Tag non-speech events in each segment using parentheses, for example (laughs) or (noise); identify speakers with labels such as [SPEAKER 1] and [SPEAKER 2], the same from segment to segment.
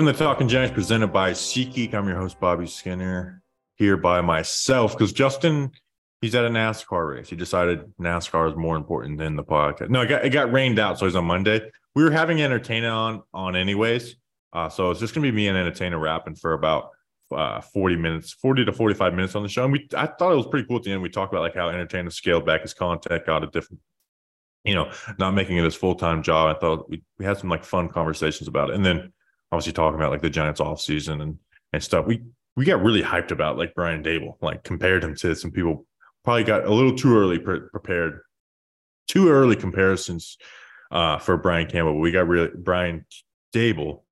[SPEAKER 1] Welcome to Talkin' Giants presented by SeatGeek. I'm your host, Bobby Skinner, here by myself because Justin, he's at a NASCAR race. He decided NASCAR is more important than the podcast. No, it got, it got rained out, so he's on Monday. We were having Entertainah on on anyways. Uh, so it's just gonna be me and Entertainah rapping for about uh, 40 minutes, 40 to 45 minutes on the show. And we I thought it was pretty cool at the end. We talked about like how Entertainah scaled back his content, got a different, you know, not making it his full-time job. I thought we, we had some like fun conversations about it. And then obviously talking about like the Giants off season and and stuff. We we got really hyped about like Brian Daboll, like compared him to some people probably got a little too early pre- prepared, too early comparisons uh, for Brian Campbell. We got really Brian Daboll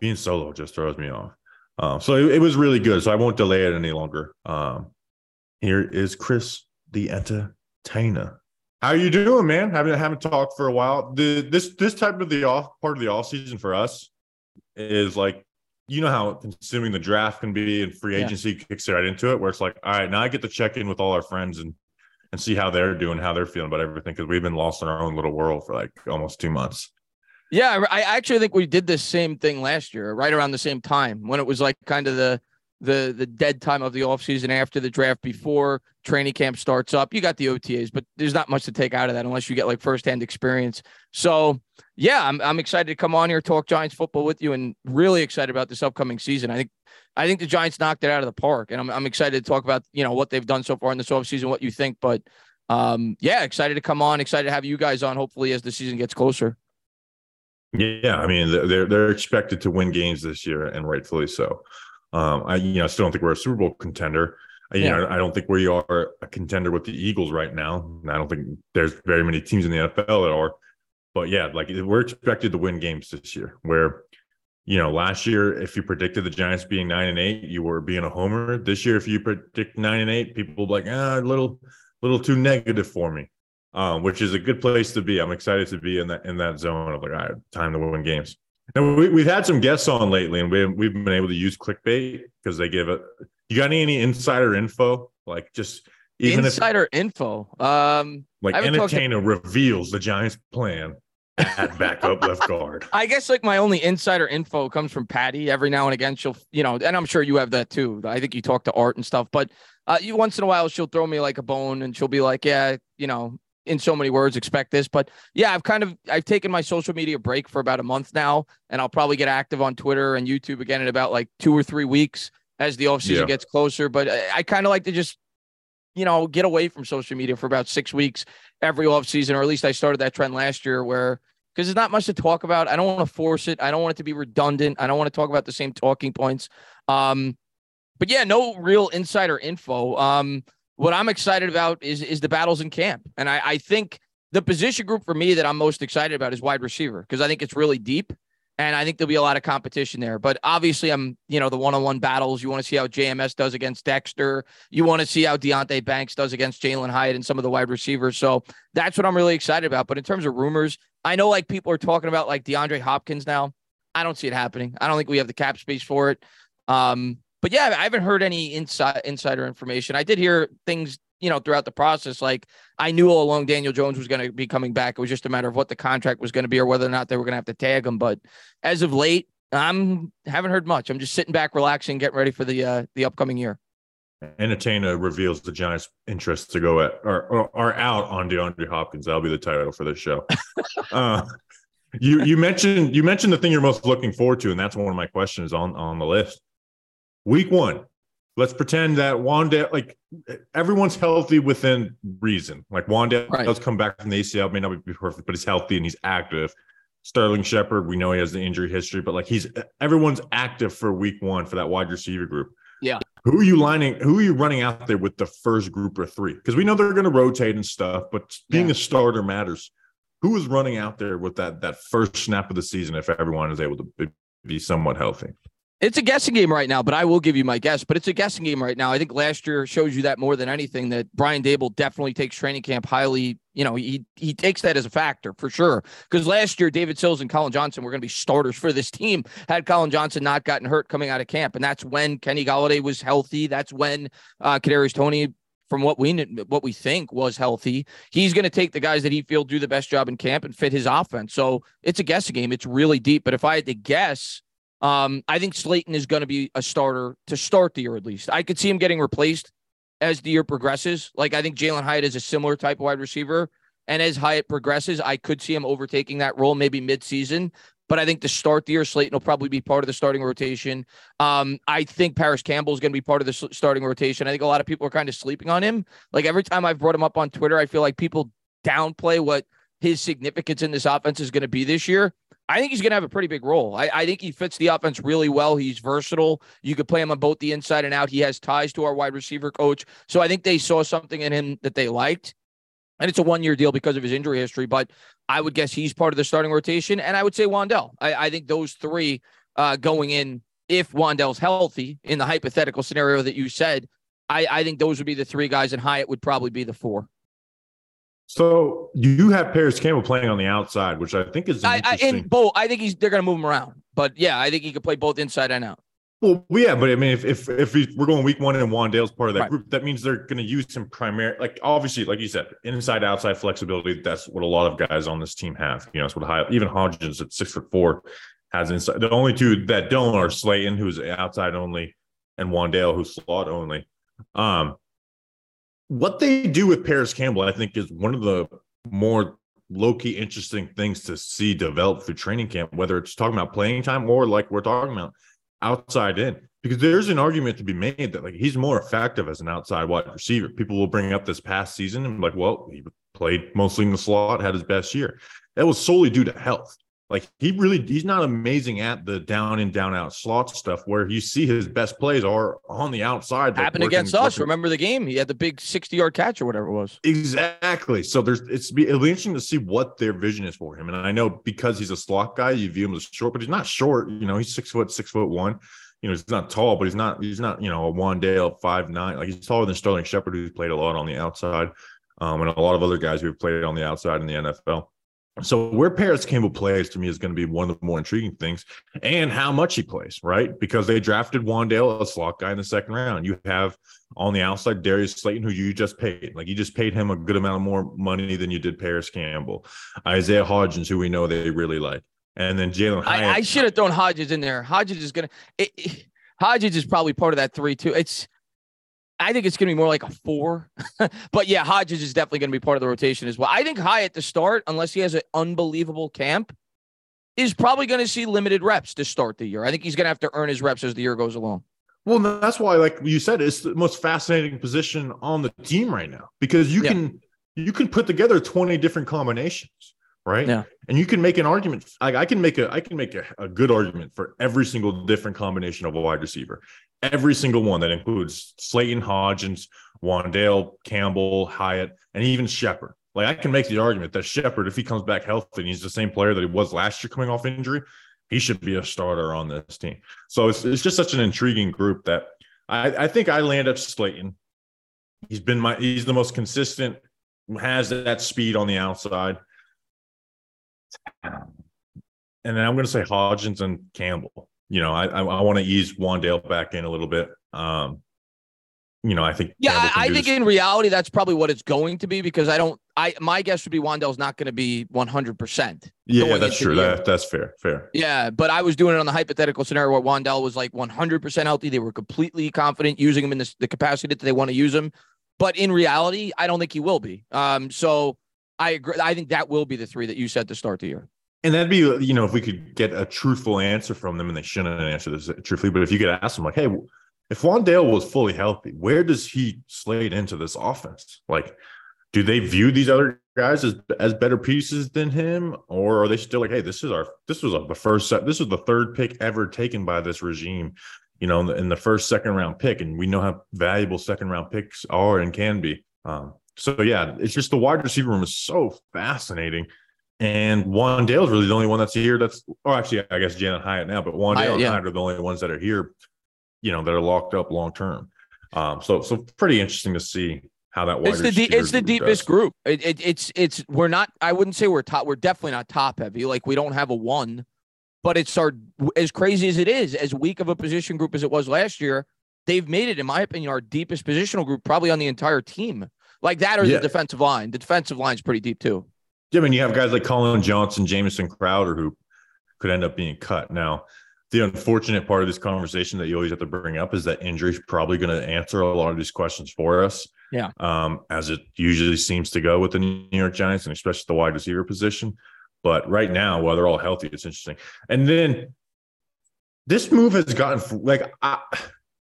[SPEAKER 1] being solo just throws me off. Um, so it, it, was really good. So I won't delay it any longer. Um, here is Chris the Entertainah. How are you doing, man? Haven't haven't talked for a while. The this this type of the off part of the off season for us is like you know how consuming the draft can be and free agency yeah. kicks right into it, where it's like, all right, now I get to check in with all our friends and and see how they're doing, how they're feeling about everything, because we've been lost in our own little world for like almost two months.
[SPEAKER 2] Yeah, I actually think we did this same thing last year, right around the same time when it was like kind of the the the dead time of the offseason after the draft before training camp starts up. You got the OTAs, but there's not much to take out of that unless you get like firsthand experience. So yeah, I'm I'm excited to come on here, talk Giants football with you, and really excited about this upcoming season. I think I think the Giants knocked it out of the park, and I'm I'm excited to talk about you know what they've done so far in this offseason, what you think. But um, yeah, excited to come on, excited to have you guys on. Hopefully, as the season gets closer.
[SPEAKER 1] Yeah, I mean they're they're expected to win games this year, and rightfully so. Um, I you know I still don't think we're a Super Bowl contender. I, You yeah. know, I don't think we are a contender with the Eagles right now. And I don't think there's very many teams in the NFL that are. But yeah, like we're expected to win games this year. Where, you know, last year if you predicted the Giants being nine and eight, you were being a homer. This year, if you predict nine and eight, people like ah, a little, little too negative for me. Um, which is a good place to be. I'm excited to be in that in that zone of like, all right, time to win games. And we, we've had some guests on lately, and we, we've been able to use clickbait because they give it. You got any, any insider info? Like just
[SPEAKER 2] even insider if, info. Um,
[SPEAKER 1] like Entertainah to- reveals the Giants' plan at backup (laughs) left guard.
[SPEAKER 2] I guess like my only insider info comes from Patty. Every now and again, she'll you know, and I'm sure you have that too. I think you talk to Art and stuff, but uh, you once in a while she'll throw me like a bone, and she'll be like, yeah, you know, in so many words expect this but yeah i've kind of i've taken my social media break for about a month now and i'll probably get active on twitter and youtube again in about like two or three weeks as the offseason yeah. gets closer but i, I kind of like to just you know get away from social media for about six weeks every offseason or at least i started that trend last year where because there's not much to talk about. I don't want to force it. I don't want it to be redundant. I don't want to talk about the same talking points. Um but yeah no real insider info. Um what I'm excited about is is the battles in camp, and I, I think the position group for me that I'm most excited about is wide receiver because I think it's really deep, and I think there'll be a lot of competition there. But obviously, I'm you know the one-on-one battles. You want to see how JMS does against Dexter. You want to see how Deonte Banks does against Jalin Hyatt and some of the wide receivers. So that's what I'm really excited about. But in terms of rumors, I know like people are talking about like DeAndre Hopkins now. I don't see it happening. I don't think we have the cap space for it. Um, but yeah, I haven't heard any inside insider information. I did hear things, you know, throughout the process. Like I knew all along Daniel Jones was going to be coming back. It was just a matter of what the contract was going to be or whether or not they were going to have to tag him. But as of late, I'm haven't heard much. I'm just sitting back, relaxing, getting ready for the uh, the upcoming year.
[SPEAKER 1] Entertainah reveals the Giants' interest to go at or, or are out on DeAndre Hopkins. That'll be the title for this show. (laughs) uh, you you mentioned you mentioned the thing you're most looking forward to, and that's one of my questions on on the list week one, let's pretend that Wan'Dale, like everyone's healthy within reason. Like Wan'Dale right. does come back from the ACL, may not be perfect, but he's healthy and he's active. Sterling Shepard, we know he has the injury history, but like he's everyone's active for week one for that wide receiver group.
[SPEAKER 2] Yeah.
[SPEAKER 1] Who are you lining? Who are you running out there with the first group of three? Because we know they're going to rotate and stuff, but being yeah. a starter matters. Who is running out there with that that first snap of the season if everyone is able to be somewhat healthy?
[SPEAKER 2] It's a guessing game right now, but I will give you my guess. But it's a guessing game right now. I think last year shows you that more than anything that Brian Daboll definitely takes training camp highly. You know, he he takes that as a factor for sure. Because last year, David Sills and Collin Johnson were going to be starters for this team had Collin Johnson not gotten hurt coming out of camp, and that's when Kenny Golladay was healthy. That's when uh, Kadarius Toney from what we what we think was healthy. He's going to take the guys that he feels do the best job in camp and fit his offense. So it's a guessing game. It's really deep. But if I had to guess, um, I think Slayton is going to be a starter to start the year at least. I could see him getting replaced as the year progresses. Like I think Jalin Hyatt is a similar type of wide receiver. And as Hyatt progresses, I could see him overtaking that role maybe midseason. But I think to start the year, Slayton will probably be part of the starting rotation. Um, I think Parris Campbell is going to be part of the starting rotation. I think a lot of people are kind of sleeping on him. Like every time I've brought him up on Twitter, I feel like people downplay what his significance in this offense is going to be this year. I think he's going to have a pretty big role. I, I, think he fits the offense really well. He's versatile. You could play him on both the inside and out. He has ties to our wide receiver coach. So I think they saw something in him that they liked and it's a one year deal because of his injury history. But I would guess he's part of the starting rotation, and I would say Wan'Dale. I, I think those three uh, going in, if Wan'Dale's healthy in the hypothetical scenario that you said, I, I think those would be the three guys, and Hyatt would probably be the four.
[SPEAKER 1] So you have Parris Campbell playing on the outside, which I think is
[SPEAKER 2] I, I, and both. I think he's they're going to move him around, but yeah, I think he could play both inside and out.
[SPEAKER 1] Well, yeah, but I mean, if if if we're going week one and Wan'Dale's part of that right. group, that means they're going to use him primarily. Like obviously, like you said, inside outside flexibility. That's what a lot of guys on this team have. You know, it's what high, even Hodgins at six foot four has inside. The only two that don't are Slayton, who's outside only, and Wan'Dale, who's slot only. Um, what they do with Parris Campbell, I think, is one of the more low key interesting things to see develop through training camp. Whether it's talking about playing time or like we're talking about outside in because there's an argument to be made that like he's more effective as an outside wide receiver. People will bring up this past season and like, well, he played mostly in the slot, had his best year. That was solely due to health. Like he really he's not amazing at the down and down out slot stuff where you see his best plays are on the outside.
[SPEAKER 2] Happened working, against us. Working. Remember the game? He had the big 60 yard catch or whatever it was.
[SPEAKER 1] Exactly. So there's it's be it'll be interesting to see what their vision is for him. And I know because he's a slot guy, you view him as short, but he's not short. You know, he's six foot, six foot one. You know, he's not tall, but he's not he's not, you know, a Wan'Dale five nine. Like he's taller than Sterling Shepard, who's played a lot on the outside. Um, and a lot of other guys who have played on the outside in the NFL. So where Parris Campbell plays to me is going to be one of the more intriguing things, and how much he plays, right? Because they drafted Wan'Dale, a slot guy, in the second round. You have on the outside Darius Slayton, who you just paid, like you just paid him a good amount of more money than you did Paris Campbell, Isaiah Hodgins, who we know they really like, and then Jalin.
[SPEAKER 2] I, I, should have thrown Hodgins in there. Hodgins is going to. Hodgins is probably part of that three too. It's I think it's going to be more like a four. (laughs) but yeah, Hodgins is definitely going to be part of the rotation as well. I think Hyatt to start, unless he has an unbelievable camp, is probably going to see limited reps to start the year. I think he's going to have to earn his reps as the year goes along.
[SPEAKER 1] Well, that's why, like you said, it's the most fascinating position on the team right now because you yeah. can you can put together 20 different combinations right?
[SPEAKER 2] Yeah.
[SPEAKER 1] And you can make an argument like i can make a i can make a, a good argument for every single different combination of a wide receiver. Every single one that includes slayton hodgins wan'dale campbell hyatt and even shepard. Like i can make the argument that shepard if he comes back healthy and he's the same player that he was last year coming off injury he should be a starter on this team. So it's, it's just such an intriguing group that i i think i land at slayton. He's been my he's the most consistent has that speed on the outside and then I'm going to say Hodgins and Campbell. You know, I I, I want to ease Wan'Dale back in a little bit. Um, you know, I think.
[SPEAKER 2] Yeah, I, I think in reality that's probably what it's going to be because I don't. I my guess would be Wan'Dale's not going to be 100. percent
[SPEAKER 1] Yeah, that's true. That, that's fair. Fair.
[SPEAKER 2] Yeah, but I was doing it on the hypothetical scenario where Wan'Dale was like 100 percent healthy. They were completely confident using him in this, the capacity that they want to use him. But in reality, I don't think he will be. Um, so I agree. I think that will be the three that you said to start the year.
[SPEAKER 1] And that'd be, you know, if we could get a truthful answer from them, and they shouldn't answer this truthfully, but if you could ask them, like, hey, if Wan'Dale was fully healthy, where does he slate into this offense? Like, do they view these other guys as as better pieces than him, or are they still like, hey, this is our this was the first set, this was the third pick ever taken by this regime, you know, in the, in the first second round pick, and we know how valuable second round picks are and can be. Um, so yeah, it's just the wide receiver room is so fascinating. And Wan'Dale's really the only one that's here. That's oh, actually, I guess Jalin Hyatt now, but Hyatt, yeah. and Hyatt are the only ones that are here. You know, that are locked up long term. Um, so so pretty interesting to see how that.
[SPEAKER 2] It's the it's the deepest does. group. It, it, it's it's we're not. I wouldn't say we're top. We're definitely not top heavy. Like we don't have a one, but it's our as crazy as it is, as weak of a position group as it was last year. they've made it, in my opinion, our deepest positional group probably on the entire team. Like that or yeah. the defensive line. The defensive line's pretty deep too.
[SPEAKER 1] Yeah, I mean, you have guys like Collin Johnson, Jamison Crowder, who could end up being cut. Now, the unfortunate part of this conversation that you always have to bring up is that injury is probably going to answer a lot of these questions for us.
[SPEAKER 2] Yeah.
[SPEAKER 1] Um, as it usually seems to go with the New York Giants and especially the wide receiver position. But right now, while they're all healthy, it's interesting. And then this move has gotten like I,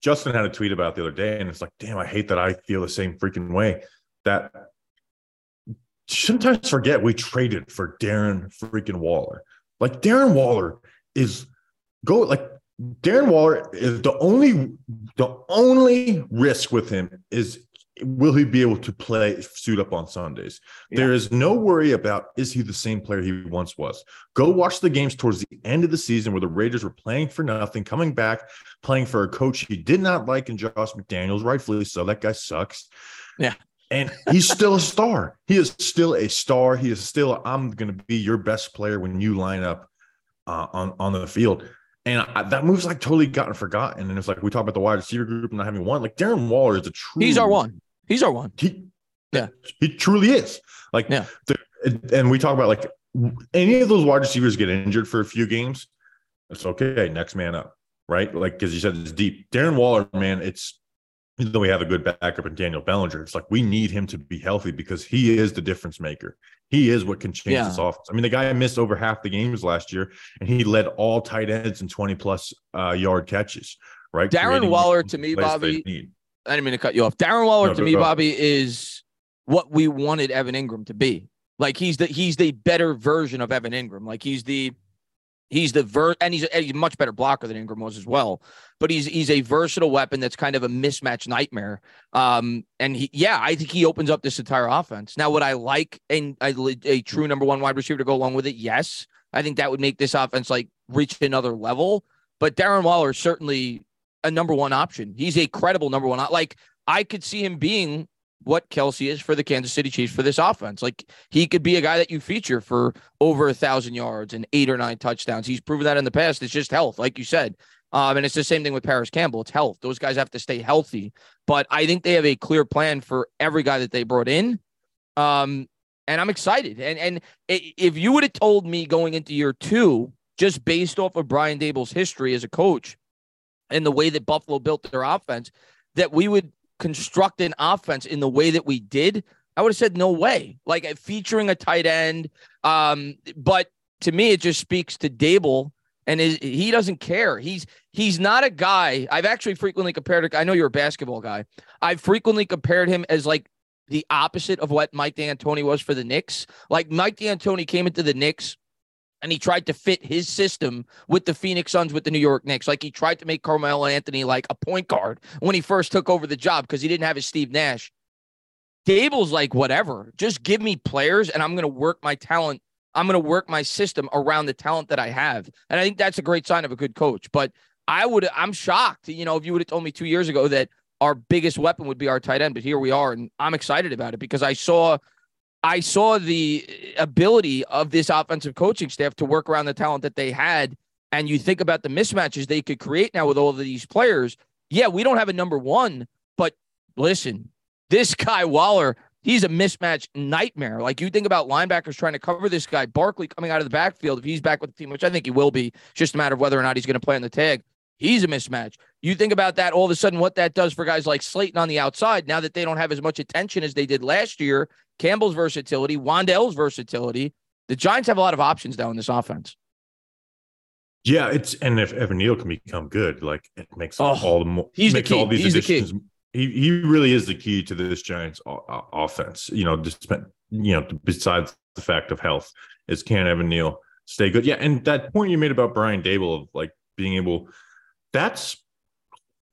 [SPEAKER 1] Justin had a tweet about the other day, and it's like, damn, I hate that I feel the same freaking way. That sometimes forget we traded for Darren freaking Waller. Like Darren Waller is go like Darren Waller is the only the only risk with him is will he be able to play suit up on Sundays? Yeah. There is no worry about is he the same player he once was. Go watch the games towards the end of the season where the Raiders were playing for nothing, coming back, playing for a coach he did not like in Josh McDaniels, rightfully so. That guy sucks.
[SPEAKER 2] Yeah.
[SPEAKER 1] And (laughs) he's still a star. He is still a star. He is still, I'm going to be your best player when you line up uh, on, on the field. And I, that move's like totally gotten forgotten. And it's like we talk about the wide receiver group not having one. Like Darren Waller is a true.
[SPEAKER 2] He's our one. He's our one.
[SPEAKER 1] He, yeah, he truly is. Like,
[SPEAKER 2] yeah.
[SPEAKER 1] and we talk about like any of those wide receivers get injured for a few games. It's okay. Next man up, right? Like, because you said it's deep. Darren Waller, man, it's even though we have a good backup in Daniel Bellinger, it's like we need him to be healthy because he is the difference maker. He is what can change yeah. this offense. I mean, the guy missed over half the games last year, and he led all tight ends in 20 plus uh, yard catches, right?
[SPEAKER 2] Darren Creating Waller to me, Bobby, I didn't mean to cut you off. Darren Waller no, to me, go. Bobby, is what we wanted Evan Engram to be. Like he's the he's the better version of Evan Engram. Like he's the he's the ver and he's a, he's a much better blocker than Engram was as well. But he's he's a versatile weapon that's kind of a mismatch nightmare. Um, and he yeah, I think he opens up this entire offense. Now, would I like a, a, a true number one wide receiver to go along with it? Yes, I think that would make this offense like reach another level. But Darren Waller is certainly a number one option. He's a credible number one. Like I could see him being what Kelce is for the Kansas City Chiefs for this offense. Like he could be a guy that you feature for over a thousand yards and eight or nine touchdowns. He's proven that in the past. It's just health, like you said. Um, and it's the same thing with Parris Campbell. It's health. Those guys have to stay healthy. But I think they have a clear plan for every guy that they brought in. Um, and I'm excited. And and if you would have told me going into year two, just based off of Brian Daboll's history as a coach, and the way that Buffalo built their offense, that we would construct an offense in the way that we did, I would have said no way. Like uh, featuring a tight end. Um, but to me, it just speaks to Daboll and his, he doesn't care. He's he's not a guy. I've actually frequently compared. I know you're a basketball guy. I've frequently compared him as like the opposite of what Mike D'Antoni was for the Knicks. Like Mike D'Antoni came into the Knicks and he tried to fit his system with the Phoenix Suns with the New York Knicks. Like he tried to make Carmelo Anthony like a point guard when he first took over the job because he didn't have his Steve Nash. Daboll's like, whatever, just give me players and I'm going to work my talent. I'm going to work my system around the talent that I have. And I think that's a great sign of a good coach. But I would, I'm shocked, you know, if you would have told me two years ago that our biggest weapon would be our tight end, but here we are. And I'm excited about it because I saw I saw the ability of this offensive coaching staff to work around the talent that they had. And you think about the mismatches they could create now with all of these players. Yeah, we don't have a number one, but listen, this (laughs) guy Waller, he's a mismatch nightmare. Like you think about linebackers trying to cover this guy, Barkley coming out of the backfield, if he's back with the team, which I think he will be, it's just a matter of whether or not he's going to play on the tag. He's a mismatch. You think about that, all of a sudden, what that does for guys like Slayton on the outside, now that they don't have as much attention as they did last year, Campbell's versatility, Wan'Dale's versatility. The Giants have a lot of options now in this offense.
[SPEAKER 1] Yeah, it's and if Evan Neal can become good, like it makes oh, all the more.
[SPEAKER 2] He's the key. All these he's additions, the key.
[SPEAKER 1] He he really is the key to this Giants offense. You know, just you know, besides the fact of health, is can Evan Neal stay good? Yeah, and that point you made about Brian Daboll of like being able, that's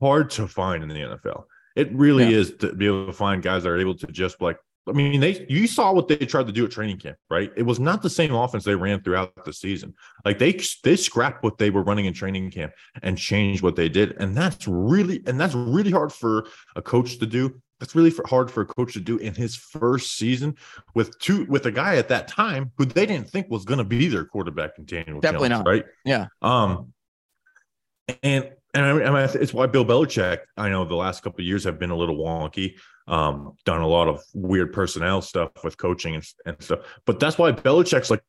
[SPEAKER 1] hard to find in the NFL. It really yeah. is to be able to find guys that are able to just like I mean, they you saw what they tried to do at training camp, right? It was not the same offense they ran throughout the season. Like they they scrapped what they were running in training camp and changed what they did, and that's really and that's really hard for a coach to do. That's really for, hard for a coach to do in his first season with two with a guy at that time who they didn't think was going to be their quarterback in Daniel
[SPEAKER 2] Definitely
[SPEAKER 1] Jones,
[SPEAKER 2] not.
[SPEAKER 1] right?
[SPEAKER 2] Yeah.
[SPEAKER 1] Um, and and I mean, it's why Bill Belichick, I know the last couple of years have been a little wonky, um, done a lot of weird personnel stuff with coaching and, and stuff. But that's why Belichick's like,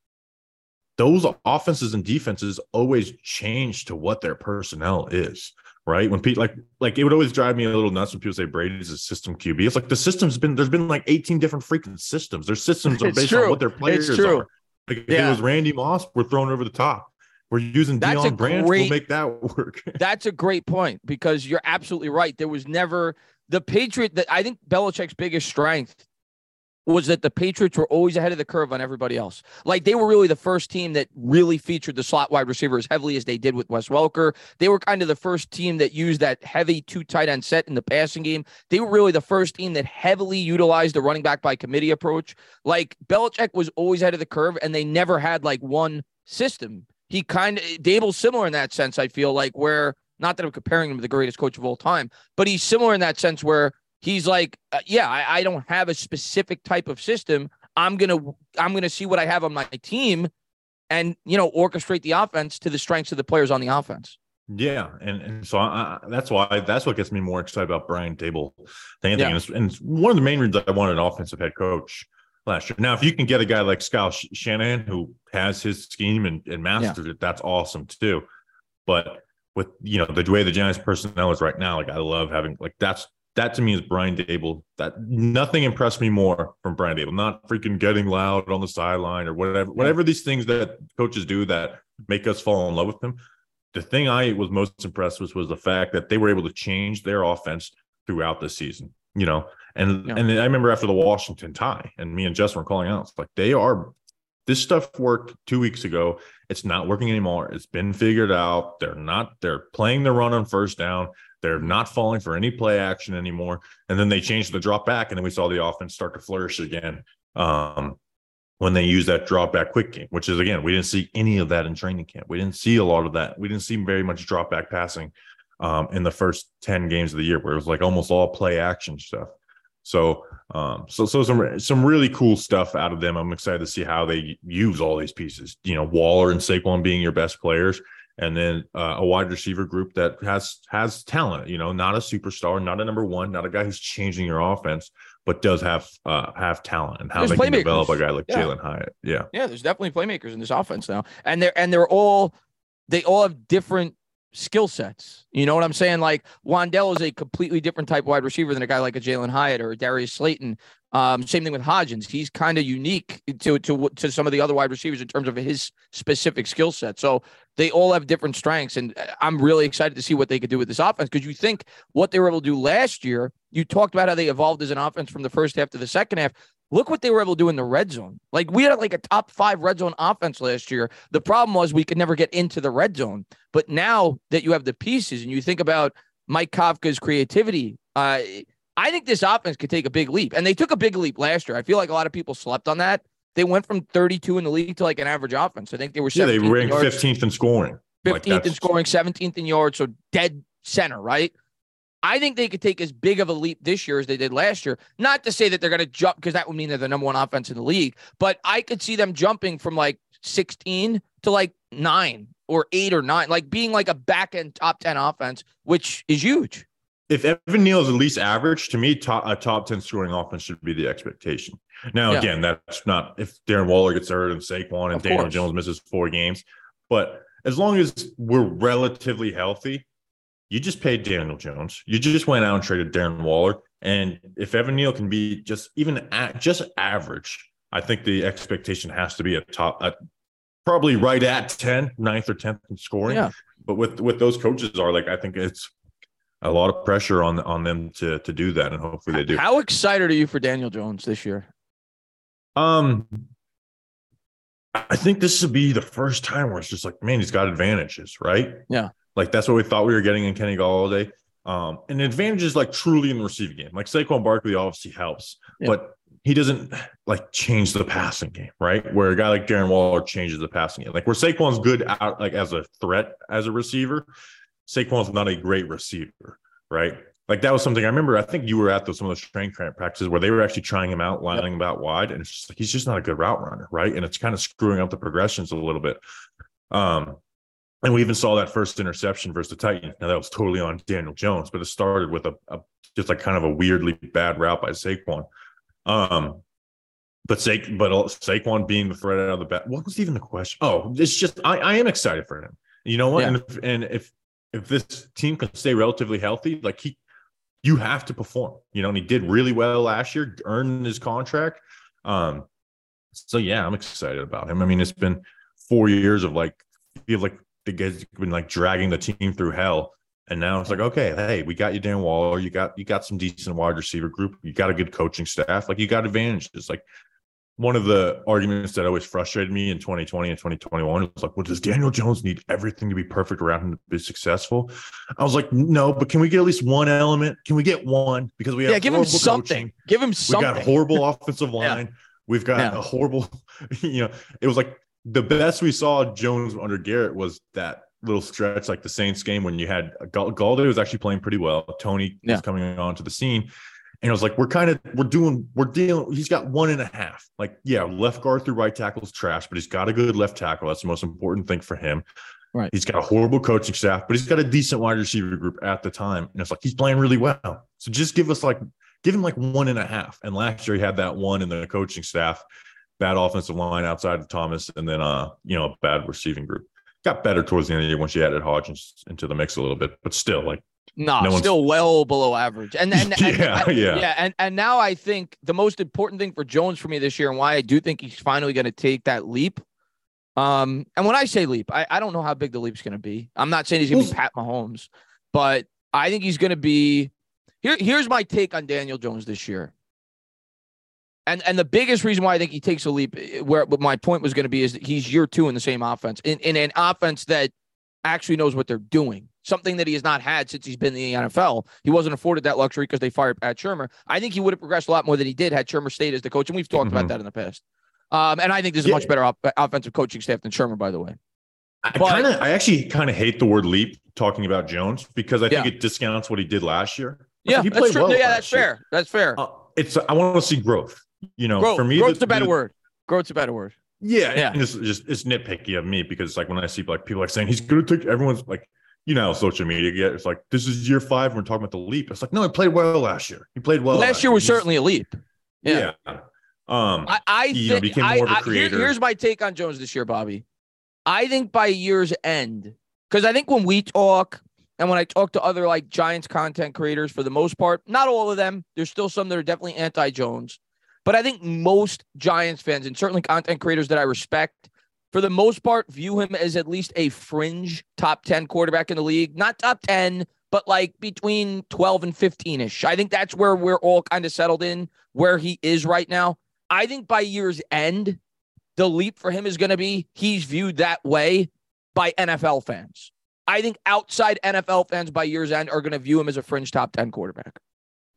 [SPEAKER 1] those offenses and defenses always change to what their personnel is, right? When people like, like it would always drive me a little nuts when people say Brady's a system QB. It's like the system's been, there's been like 18 different freaking systems. Their systems are based true. on what their players are. Like if yeah. it was Randy Moss, we're thrown over the top. We're using that's Deion Branch. Great, we'll make that (laughs) work.
[SPEAKER 2] that's a great point because you're absolutely right. There was never the Patriot that I think Belichick's biggest strength was that the Patriots were always ahead of the curve on everybody else. Like they were really the first team that really featured the slot wide receiver as heavily as they did with Wes Welker. They were kind of the first team that used that heavy two tight end set in the passing game. They were really the first team that heavily utilized the running back by committee approach. Like Belichick was always ahead of the curve, and they never had like one system he kind of Daboll's similar in that sense. I feel like where not that I'm comparing him to the greatest coach of all time, but he's similar in that sense where he's like, uh, yeah, I, I don't have a specific type of system. I'm gonna I'm gonna see what I have on my team, and you know orchestrate the offense to the strengths of the players on the offense.
[SPEAKER 1] Yeah, and, and so I, that's why that's what gets me more excited about Brian Daboll than anything. Yeah. And, it's, and it's one of the main reasons I wanted an offensive head coach last year. Now, if you can get a guy like Kyle Shanahan who has his scheme and, and masters yeah. it, that's awesome too. But with you know the way the Giants personnel is right now, like I love having like that's that to me is Brian Daboll. That nothing impressed me more from Brian Daboll. Not freaking getting loud on the sideline or whatever, whatever these things that coaches do that make us fall in love with them. The thing I was most impressed with was the fact that they were able to change their offense throughout the season. You know, and yeah. and I remember after the Washington tie, and me and Justin were calling out, it's like they are this stuff worked two weeks ago. It's not working anymore. It's been figured out. They're not, they're playing the run on first down. They're not falling for any play action anymore. And then they changed the drop back, and then we saw the offense start to flourish again. Um, when they use that drop back quick game, which is again, we didn't see any of that in training camp. We didn't see a lot of that. We didn't see very much drop back passing um, in the first 10 games of the year, where it was like almost all play action stuff. So, um, so so some some really cool stuff out of them. I'm excited to see how they use all these pieces. You know, Waller and Saquon being your best players, and then uh, a wide receiver group that has has talent. You know, not a superstar, not a number one, not a guy who's changing your offense, but does have uh, have talent and how there's they can develop a guy like yeah. Jalin Hyatt. Yeah,
[SPEAKER 2] yeah. There's definitely playmakers in this offense now, and they're and they're all they all have different skill sets. You know what I'm saying? Like Wan'Dale is a completely different type of wide receiver than a guy like a Jalin Hyatt or Darius Slayton. Um, same thing with Hodgins. He's kind of unique to to to some of the other wide receivers in terms of his specific skill set. So they all have different strengths, and uh, I'm really excited to see what they could do with this offense because you think what they were able to do last year. You talked about how they evolved as an offense from the first half to the second half. Look what they were able to do in the red zone. Like we had like a top five red zone offense last year. The problem was we could never get into the red zone. But now that you have the pieces and you think about Mike Kafka's creativity, uh, I think this offense could take a big leap. And they took a big leap last year. I feel like a lot of people slept on that. They went from 32 in the league to like an average offense. I think they were
[SPEAKER 1] yeah, they ranked 15th in scoring.
[SPEAKER 2] 15th like in scoring, 17th in yards. So dead center, right? I think they could take as big of a leap this year as they did last year. Not to say that they're going to jump because that would mean they're the number one offense in the league, but I could see them jumping from like 16 to like nine or eight or nine, like being like a back end top 10 offense, which is huge.
[SPEAKER 1] If Evan Neal is at least average, to me, top, a top 10 scoring offense should be the expectation. Now, yeah. again, that's not if Darren Waller gets hurt and Saquon and of Daniel course. Jones misses four games, but as long as we're relatively healthy, you just paid Daniel Jones. You just went out and traded Darren Waller. And if Evan Neal can be just even at, just average, I think the expectation has to be a top, a, probably right at 10, ninth or 10th in scoring. Yeah. But with with those coaches are like, I think it's a lot of pressure on on them to to do that, and hopefully they do.
[SPEAKER 2] How excited are you for Daniel Jones this year?
[SPEAKER 1] Um, I think this would be the first time where it's just like, man, he's got advantages, right?
[SPEAKER 2] Yeah.
[SPEAKER 1] Like that's what we thought we were getting in Kenny Golladay. Um, and advantage is like truly in the receiving game. Like Saquon Barkley obviously helps, yeah. but he doesn't like change the passing game, right? Where a guy like Darren Waller changes the passing game. Like where Saquon's good out like as a threat as a receiver, Saquon's not a great receiver, right? Like that was something I remember. I think you were at those, some of those training camp practices where they were actually trying him out, lining yep. him out wide, and it's just like he's just not a good route runner, right? And it's kind of screwing up the progressions a little bit. Um, And we even saw that first interception versus the Titans. Now that was totally on Daniel Jones, but it started with a, a just like kind of a weirdly bad route by Saquon. Um, but Sa- but Saquon being the threat out of the bat, what was even the question? Oh, it's just I, I am excited for him. You know what? Yeah. And if, and if if this team can stay relatively healthy, like he, you have to perform. You know, and he did really well last year, earned his contract. Um, so yeah, I'm excited about him. I mean, it's been four years of like feel like the guys been like dragging the team through hell. And now it's like, okay, hey, we got you, Dan Waller. You got you got some decent wide receiver group. You got a good coaching staff. Like you got advantages. Like one of the arguments that always frustrated me in 2020 and 2021 was like, well, does Daniel Jones need everything to be perfect around him to be successful? I was like, no, but can we get at least one element? Can we get one? Because we have
[SPEAKER 2] yeah, give him something.
[SPEAKER 1] Coaching.
[SPEAKER 2] Give him something.
[SPEAKER 1] We got horrible (laughs) offensive line. yeah. We've got yeah. a horrible, (laughs) you know, it was like the best we saw Jones under Garrett was that little stretch, like the Saints game when you had Golladay was actually playing pretty well. Toney yeah. was coming on to the scene. And I was like, we're kind of we're doing we're dealing. He's got one and a half. Like, yeah, left guard through right tackle is trash, but he's got a good left tackle. That's the most important thing for him. Right. He's got a horrible coaching staff, but he's got a decent wide receiver group at the time. And it's like he's playing really well. So just give us like give him like one and a half. And last year he had that one in the coaching staff, bad offensive line outside of Thomas, and then uh, you know, a bad receiving group. Got better towards the end of the year once you added Hodgins into the mix a little bit, but still like
[SPEAKER 2] no, no still well below average. And and, (laughs) and
[SPEAKER 1] yeah,
[SPEAKER 2] I,
[SPEAKER 1] yeah,
[SPEAKER 2] yeah. And and now I think the most important thing for Jones for me this year, and why I do think he's finally going to take that leap. Um, and when I say leap, I, I don't know how big the leap's going to be. I'm not saying he's going to be Pat Mahomes, but I think he's going to be. Here, here's my take on Daniel Jones this year. And and the biggest reason why I think he takes a leap, eh, where what my point was going to be, is that he's year two in the same offense, in, in an offense that actually knows what they're doing something that he has not had since he's been in the NFL. He wasn't afforded that luxury because they fired Pat Shurmur. I think he would have progressed a lot more than he did had Shurmur stayed as the coach. And we've talked mm-hmm. about that in the past. Um, and I think there's is yeah. a much better op- offensive coaching staff than Shurmur, by the way.
[SPEAKER 1] I kind of, I actually kind of hate the word leap talking about Jones because I think yeah. it discounts what he did last year.
[SPEAKER 2] Yeah, he played well. Yeah, that's year. fair. That's fair. Uh,
[SPEAKER 1] it's I want to see growth. You know,
[SPEAKER 2] growth.
[SPEAKER 1] for me,
[SPEAKER 2] growth's the, a better the, word. Growth's a better word.
[SPEAKER 1] Yeah, yeah. it's just it's nitpicky of me because it's like when I see like people like saying he's going to take everyone's like you know social media get. It's like this is year five. We're talking about the leap. It's like no, he played well last year. He played well.
[SPEAKER 2] Last, last year was certainly a leap.
[SPEAKER 1] Yeah. yeah. Um,
[SPEAKER 2] I, I think, know, became more I, of a creator. Here, here's my take on Jones this year, Bobby. I think by year's end, because I think when we talk and when I talk to other like Giants content creators, for the most part, not all of them, there's still some that are definitely anti Jones. But I think most Giants fans and certainly content creators that I respect for the most part, view him as at least a fringe top 10 quarterback in the league. Not top 10, but like between 12 and 15 ish. I think that's where we're all kind of settled in where he is right now. I think by year's end, the leap for him is going to be he's viewed that way by NFL fans. I think outside NFL fans by year's end are going to view him as a fringe top 10 quarterback.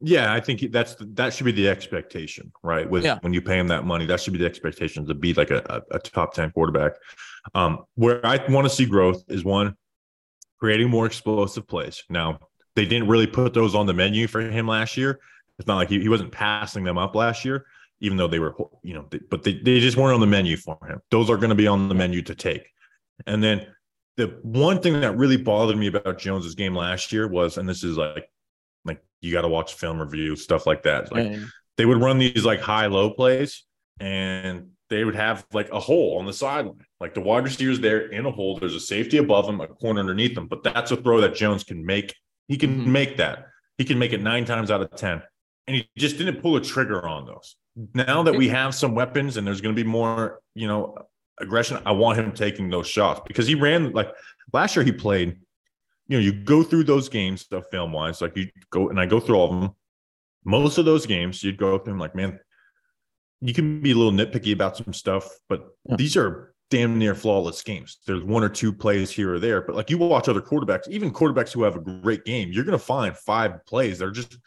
[SPEAKER 1] Yeah, I think that's that should be the expectation, right? With yeah. when you pay him that money, that should be the expectation to be like a, a, a top ten quarterback. Um, where I want to see growth is one creating more explosive plays. Now they didn't really put those on the menu for him last year. It's not like he, he wasn't passing them up last year, even though they were, you know, they, but they, they just weren't on the menu for him. Those are going to be on the menu to take. And then the one thing that really bothered me about Jones's game last year was, and this is like you got to watch film review stuff like that. Like they would run these like high low plays, and they would have like a hole on the sideline. Like the wide receivers there in a hole. There's a safety above them, a corner underneath them. But that's a throw that Jones can make. He can mm-hmm. make that. He can make it nine times out of ten, and he just didn't pull a trigger on those. Now that we have some weapons and there's going to be more, you know, aggression, I want him taking those shots because he ran like last year. He played you know, you go through those games of film wise, like you go and I go through all of them. Most of those games, you'd go through them like, man, you can be a little nitpicky about some stuff, but yeah. these are damn near flawless games. There's one or two plays here or there, but like you watch other quarterbacks, even quarterbacks who have a great game, you're going to find five plays that are just,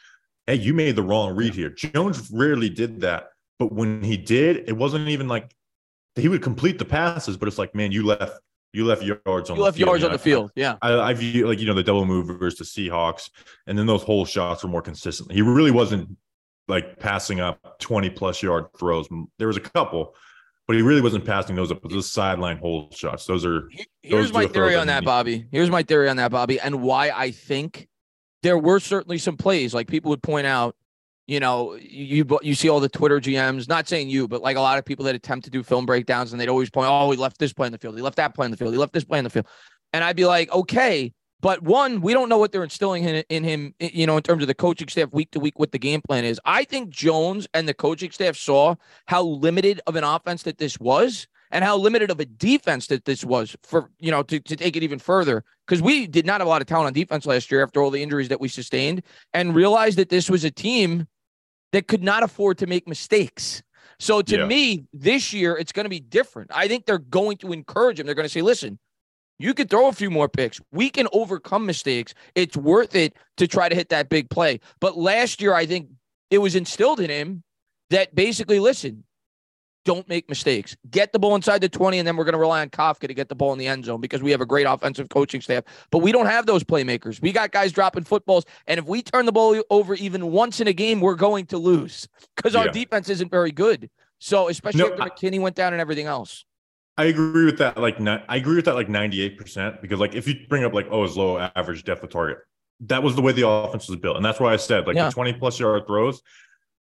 [SPEAKER 1] hey, you made the wrong read here. Jones rarely did that, but when he did, it wasn't even like he would complete the passes, but it's like, man, you left you left yards on.
[SPEAKER 2] You left
[SPEAKER 1] field.
[SPEAKER 2] yards on the field. Yeah.
[SPEAKER 1] I, I view like you know the double movers to Seahawks, and then those whole shots were more consistent. He really wasn't like passing up twenty plus yard throws. There was a couple, but he really wasn't passing those up. Those sideline hole shots. Those are.
[SPEAKER 2] Here's my theory on that, Bobby. Here's my theory on that, Bobby, and why I think there were certainly some plays like people would point out. You know, you you see all the Twitter GMs, not saying you, but like a lot of people that attempt to do film breakdowns, and they'd always point, "Oh, he left this play in the field. He left that play in the field. He left this play in the field," and I'd be like, "Okay." But one, we don't know what they're instilling in, in him, you know, in terms of the coaching staff week to week, what the game plan is. I think Jones and the coaching staff saw how limited of an offense that this was and how limited of a defense that this was for, you know, to, to take it even further. Because we did not have a lot of talent on defense last year after all the injuries that we sustained and realized that this was a team that could not afford to make mistakes. So to yeah. me, this year, it's going to be different. I think they're going to encourage him. They're going to say, listen, you can throw a few more picks. We can overcome mistakes. It's worth it to try to hit that big play. But last year, I think it was instilled in him that basically, listen, don't make mistakes. Get the ball inside the 20, and then we're going to rely on Kafka to get the ball in the end zone because we have a great offensive coaching staff. But we don't have those playmakers. We got guys dropping footballs. And if we turn the ball over even once in a game, we're going to lose because our yeah. defense isn't very good. So, especially no, after I- McKinney went down and everything else.
[SPEAKER 1] I agree with that. Like, I agree with that. Like ninety eight percent, because like if you bring up like oh, his low average depth of target, that was the way the offense was built, and that's why I said like yeah. the twenty plus yard throws,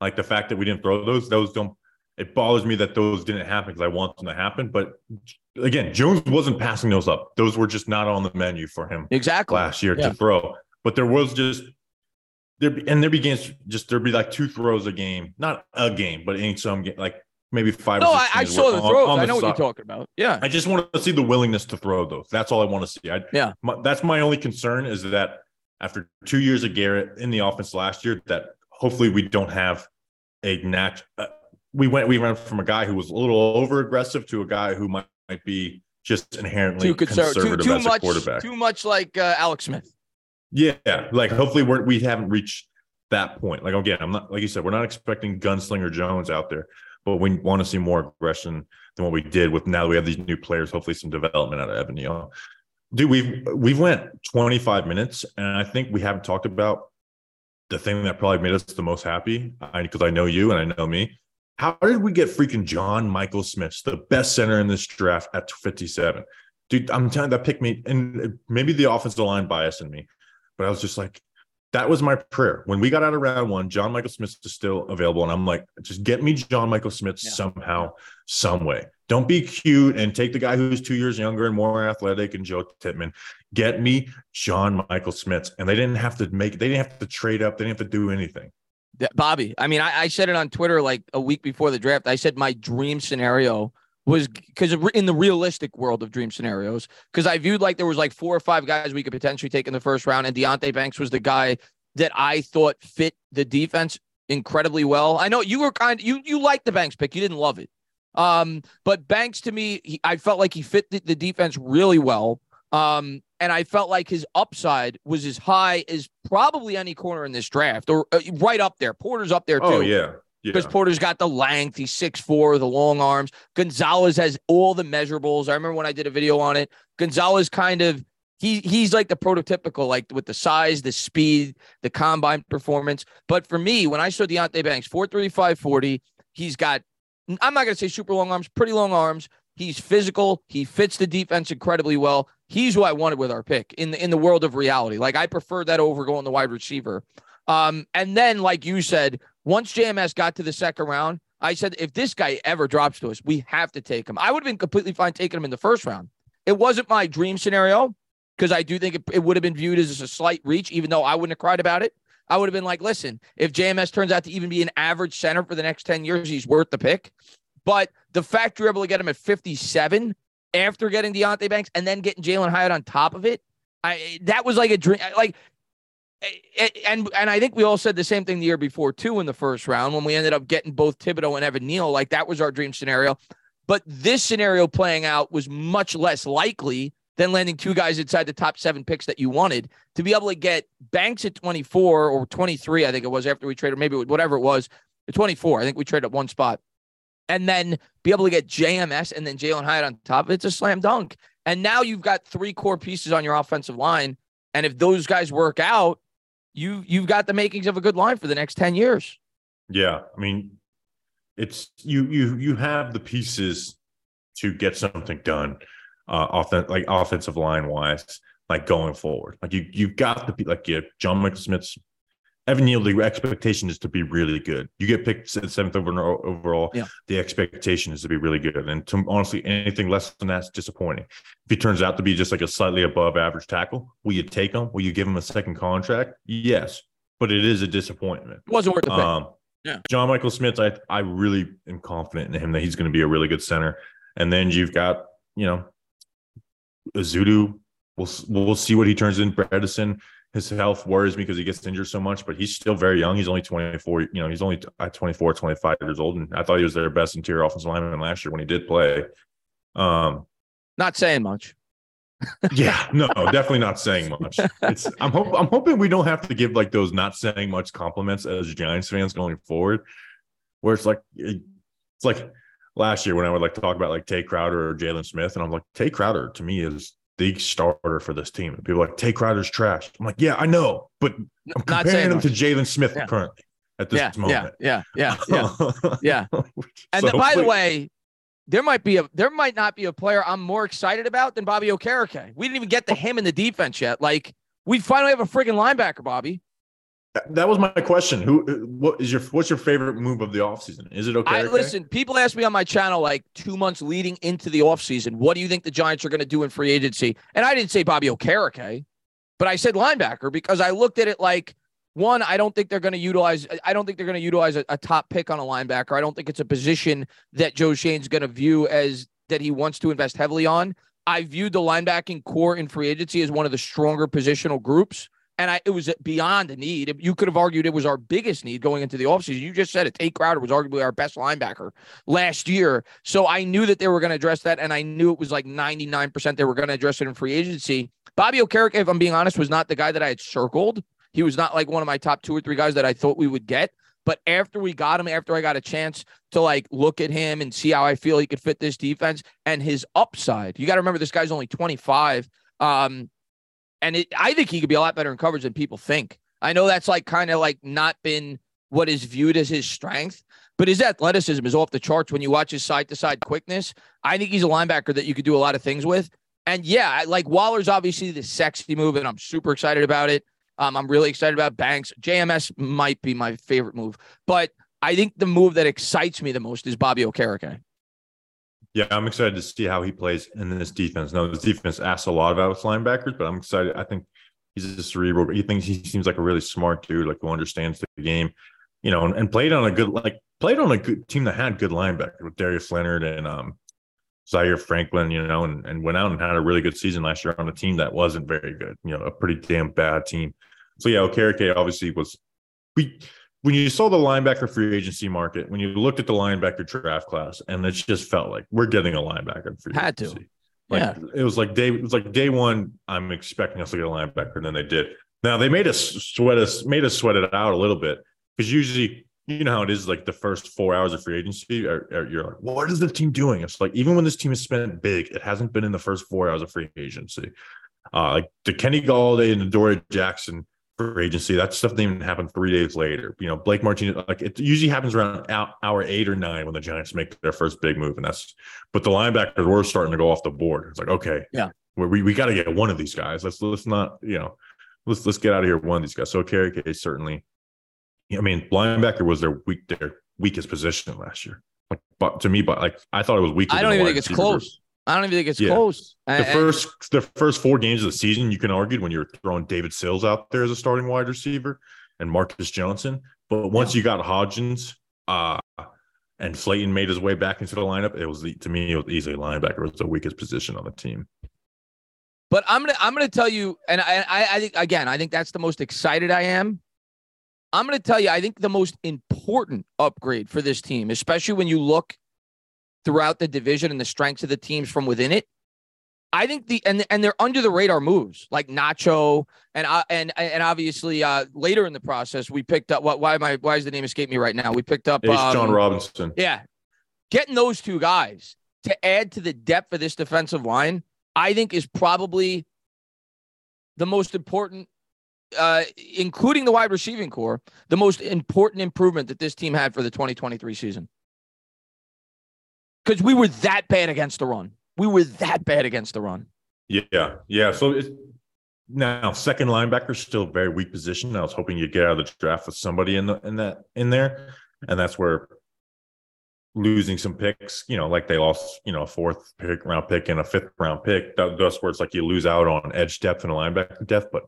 [SPEAKER 1] like the fact that we didn't throw those, those don't. It bothers me that those didn't happen because I want them to happen. But again, Jones wasn't passing those up; those were just not on the menu for him
[SPEAKER 2] exactly
[SPEAKER 1] last year yeah. to throw. But there was just there, and there begins just there'd be like two throws a game, not a game, but in some game, like maybe five.
[SPEAKER 2] No, I, I saw the throws. I know what you're talking about. Yeah,
[SPEAKER 1] I just want to see the willingness to throw those. That's all I want to see. I,
[SPEAKER 2] yeah,
[SPEAKER 1] my, that's my only concern is that after two years of Garrett in the offense last year, that hopefully we don't have a nat. We went we went from a guy who was a little over aggressive to a guy who might, might be just inherently too conservative too, too as a
[SPEAKER 2] much,
[SPEAKER 1] quarterback.
[SPEAKER 2] Too much like uh, Alex Smith.
[SPEAKER 1] Yeah, like hopefully we're we haven't reached that point. Like again, I'm not like you said, we're not expecting gunslinger Jones out there but we want to see more aggression than what we did with now that we have these new players. Hopefully, some development out of Evan Neal. Dude, we've we've went 25 minutes, and I think we haven't talked about the thing that probably made us the most happy. Because I, I know you and I know me. How did we get freaking John Michael Schmitz, the best center in this draft at 57? Dude, I'm telling that picked me, and maybe the offensive line bias in me, but I was just like, that was my prayer. When we got out of round one, John Michael Schmitz is still available. And I'm like, just get me John Michael Schmitz yeah. somehow, some way. Don't be cute and take the guy who's two years younger and more athletic and Joe Tippmann. Get me John Michael Schmitz. And they didn't have to make, they didn't have to trade up. They didn't have to do anything.
[SPEAKER 2] Bobby, I mean, I, I said it on Twitter like a week before the draft. I said my dream scenario was because in the realistic world of dream scenarios, because I viewed like there was like four or five guys we could potentially take in the first round, and Deonte Banks was the guy that I thought fit the defense incredibly well. I know you were kind you you liked the Banks pick, you didn't love it, um, but Banks to me, he, I felt like he fit the, the defense really well. Um, and I felt like his upside was as high as probably any corner in this draft, or uh, right up there. Porter's up there oh,
[SPEAKER 1] too. Oh yeah,
[SPEAKER 2] because yeah. Porter's got the length. He's six four, the long arms. Gonzalez has all the measurables. I remember when I did a video on it. Gonzalez kind of he he's like the prototypical, like with the size, the speed, the combine performance. But for me, when I saw Deonte Banks, 435 40, he's got I'm not gonna say super long arms, pretty long arms. He's physical. He fits the defense incredibly well. He's who I wanted with our pick in the in the world of reality. Like I prefer that over going the wide receiver. Um, and then, like you said, once JMS got to the second round, I said, if this guy ever drops to us, we have to take him. I would have been completely fine taking him in the first round. It wasn't my dream scenario because I do think it, it would have been viewed as a slight reach, even though I wouldn't have cried about it. I would have been like, listen, if JMS turns out to even be an average center for the next 10 years, he's worth the pick. But the fact you're able to get him at 57 after getting Deonte Banks and then getting Jalin Hyatt on top of it, I that was like a dream. Like and and I think we all said the same thing the year before too in the first round when we ended up getting both Thibodeaux and Evan Neal. Like that was our dream scenario. But this scenario playing out was much less likely than landing two guys inside the top seven picks that you wanted. To be able to get Banks at 24 or 23, I think it was after we traded, maybe whatever it was, 24. I think we traded up one spot. And then be able to get JMS and then Jalin Hyatt on top. It's a slam dunk. And now you've got three core pieces on your offensive line. And if those guys work out, you you've got the makings of a good line for the next 10 years.
[SPEAKER 1] Yeah. I mean, it's you you you have the pieces to get something done, uh, off like offensive line wise, like going forward. Like you you've got the like you John Michael Schmitz's Evan Neal, the expectation is to be really good. You get picked seventh overall.
[SPEAKER 2] Yeah.
[SPEAKER 1] The expectation is to be really good. And to, honestly, anything less than that's disappointing. If he turns out to be just like a slightly above average tackle, will you take him? Will you give him a second contract? Yes, but it is a disappointment.
[SPEAKER 2] It wasn't worth the pick. Um,
[SPEAKER 1] yeah. John Michael Schmitz, I I really am confident in him that he's going to be a really good center. And then you've got you know Ezeudu. We'll we'll see what he turns in. Bredeson his health worries me because he gets injured so much, but he's still very young. He's only 24, you know, he's only at 24, 25 years old. And I thought he was their best interior offensive lineman last year when he did play. Um,
[SPEAKER 2] not saying much. (laughs)
[SPEAKER 1] yeah, no, definitely not saying much. It's (laughs) I'm hope I'm hoping we don't have to give like those not saying much compliments as Giants fans going forward, where it's like it's like last year when I would like talk about like Tae Crowder or Jaylon Smith, and I'm like Tae Crowder to me is the starter for this team. And people like Tae Crowder's trash. I'm like, yeah, I know, but I'm comparing him much. to Jaylon Smith yeah. currently at this
[SPEAKER 2] yeah,
[SPEAKER 1] moment.
[SPEAKER 2] Yeah, yeah, yeah, yeah, (laughs) yeah. And so by the way, there might be a there might not be a player I'm more excited about than Bobby Okereke. We didn't even get to him in the defense yet. Like we finally have a freaking linebacker, Bobby.
[SPEAKER 1] That was my question. Who what is your what's your favorite move of the offseason? Is it okay? I,
[SPEAKER 2] listen, people ask me on my channel like two months leading into the offseason, what do you think the Giants are going to do in free agency? And I didn't say Bobby Okereke, but I said linebacker because I looked at it like one, I don't think they're going to utilize. I don't think they're going to utilize a, a, top pick on a linebacker. I don't think it's a position that Joe Schoen's going to view as that he wants to invest heavily on. I viewed the linebacking corps in free agency as one of the stronger positional groups. And I, it was beyond a need. You could have argued it was our biggest need going into the offseason. You just said it. Tae Crowder was arguably our best linebacker last year. So I knew that they were going to address that. And I knew it was like 99% they were going to address it in free agency. Bobby Okereke, if I'm being honest, was not the guy that I had circled. He was not like one of my top two or three guys that I thought we would get. But after we got him, after I got a chance to like look at him and see how I feel he could fit this defense and his upside, you got to remember this guy's only 25. Um, and it, I think he could be a lot better in coverage than people think. I know that's like kind of like not been what is viewed as his strength, but his athleticism is off the charts when you watch his side to side quickness. I think he's a linebacker that you could do a lot of things with. And yeah, like Waller's obviously the sexy move, and I'm super excited about it. Um, I'm really excited about Banks. JMS might be my favorite move, but I think the move that excites me the most is Bobby Okereke.
[SPEAKER 1] Yeah, I'm excited to see how he plays in this defense. Now, this defense asks a lot about its linebackers, but I'm excited. I think he's a cerebral. He thinks he seems like a really smart dude, like who understands the game, you know, and, and played on a good, like played on a good team that had good linebackers with Darius Leonard and um, Zaire Franklin, you know, and, and went out and had a really good season last year on a team that wasn't very good, you know, a pretty damn bad team. So yeah, Okereke obviously was we when you saw the linebacker free agency market, when you looked at the linebacker draft class, and it just felt like we're getting a linebacker free
[SPEAKER 2] Had
[SPEAKER 1] agency.
[SPEAKER 2] To.
[SPEAKER 1] Like yeah. it was like day it was like day one. I'm expecting us to get a linebacker, and then they did. Now they made us sweat us made us sweat it out a little bit because usually you know how it is like the first four hours of free agency you're like what is the team doing it's like even when this team has spent big it hasn't been in the first four hours of free agency uh like the kenny golladay and the Dory jackson agency. That stuff didn't even happen three days later. You know, Blake Martinez, like it usually happens around hour eight or nine when the Giants make their first big move. And that's, but the linebackers were starting to go off the board. It's like, okay,
[SPEAKER 2] yeah,
[SPEAKER 1] we, we got to get one of these guys. Let's, let's not, you know, let's, let's get out of here. One of these guys. So Okereke certainly, I mean, linebacker was their weak, their weakest position last year. Like, but to me, but like, I thought it was weak.
[SPEAKER 2] I don't even think it's close. I don't even think it's yeah. close.
[SPEAKER 1] The first the first four games of the season, you can argue when you're throwing David Sills out there as a starting wide receiver and Marcus Johnson. But once yeah. you got Hodgins, uh, and Slayton made his way back into the lineup, it was the, to me it was easily linebacker was the weakest position on the team.
[SPEAKER 2] But I'm gonna I'm gonna tell you, and I I, I think again I think that's the most excited I am. I'm gonna tell you I think the most important upgrade for this team, especially when you look throughout the division and the strengths of the teams from within it. I think the and and they're under the radar moves like Nacho and uh, and and obviously uh, later in the process we picked up what why am I why is the name escape me right now? We picked up
[SPEAKER 1] um, John Robinson.
[SPEAKER 2] Yeah, getting those two guys to add to the depth of this defensive line, I think is probably the most important, uh, including the wide receiving corps, the most important improvement that this team had for the 2023 season. Because we were that bad against the run. We were that bad against the run.
[SPEAKER 1] Yeah, yeah. So it's now second linebacker still very weak position. I was hoping you'd get out of the draft with somebody in the in that in there, and that's where losing some picks, you know, like they lost, you know, a fourth pick round pick and a fifth round pick. That, that's where it's like you lose out on edge depth and a linebacker depth, but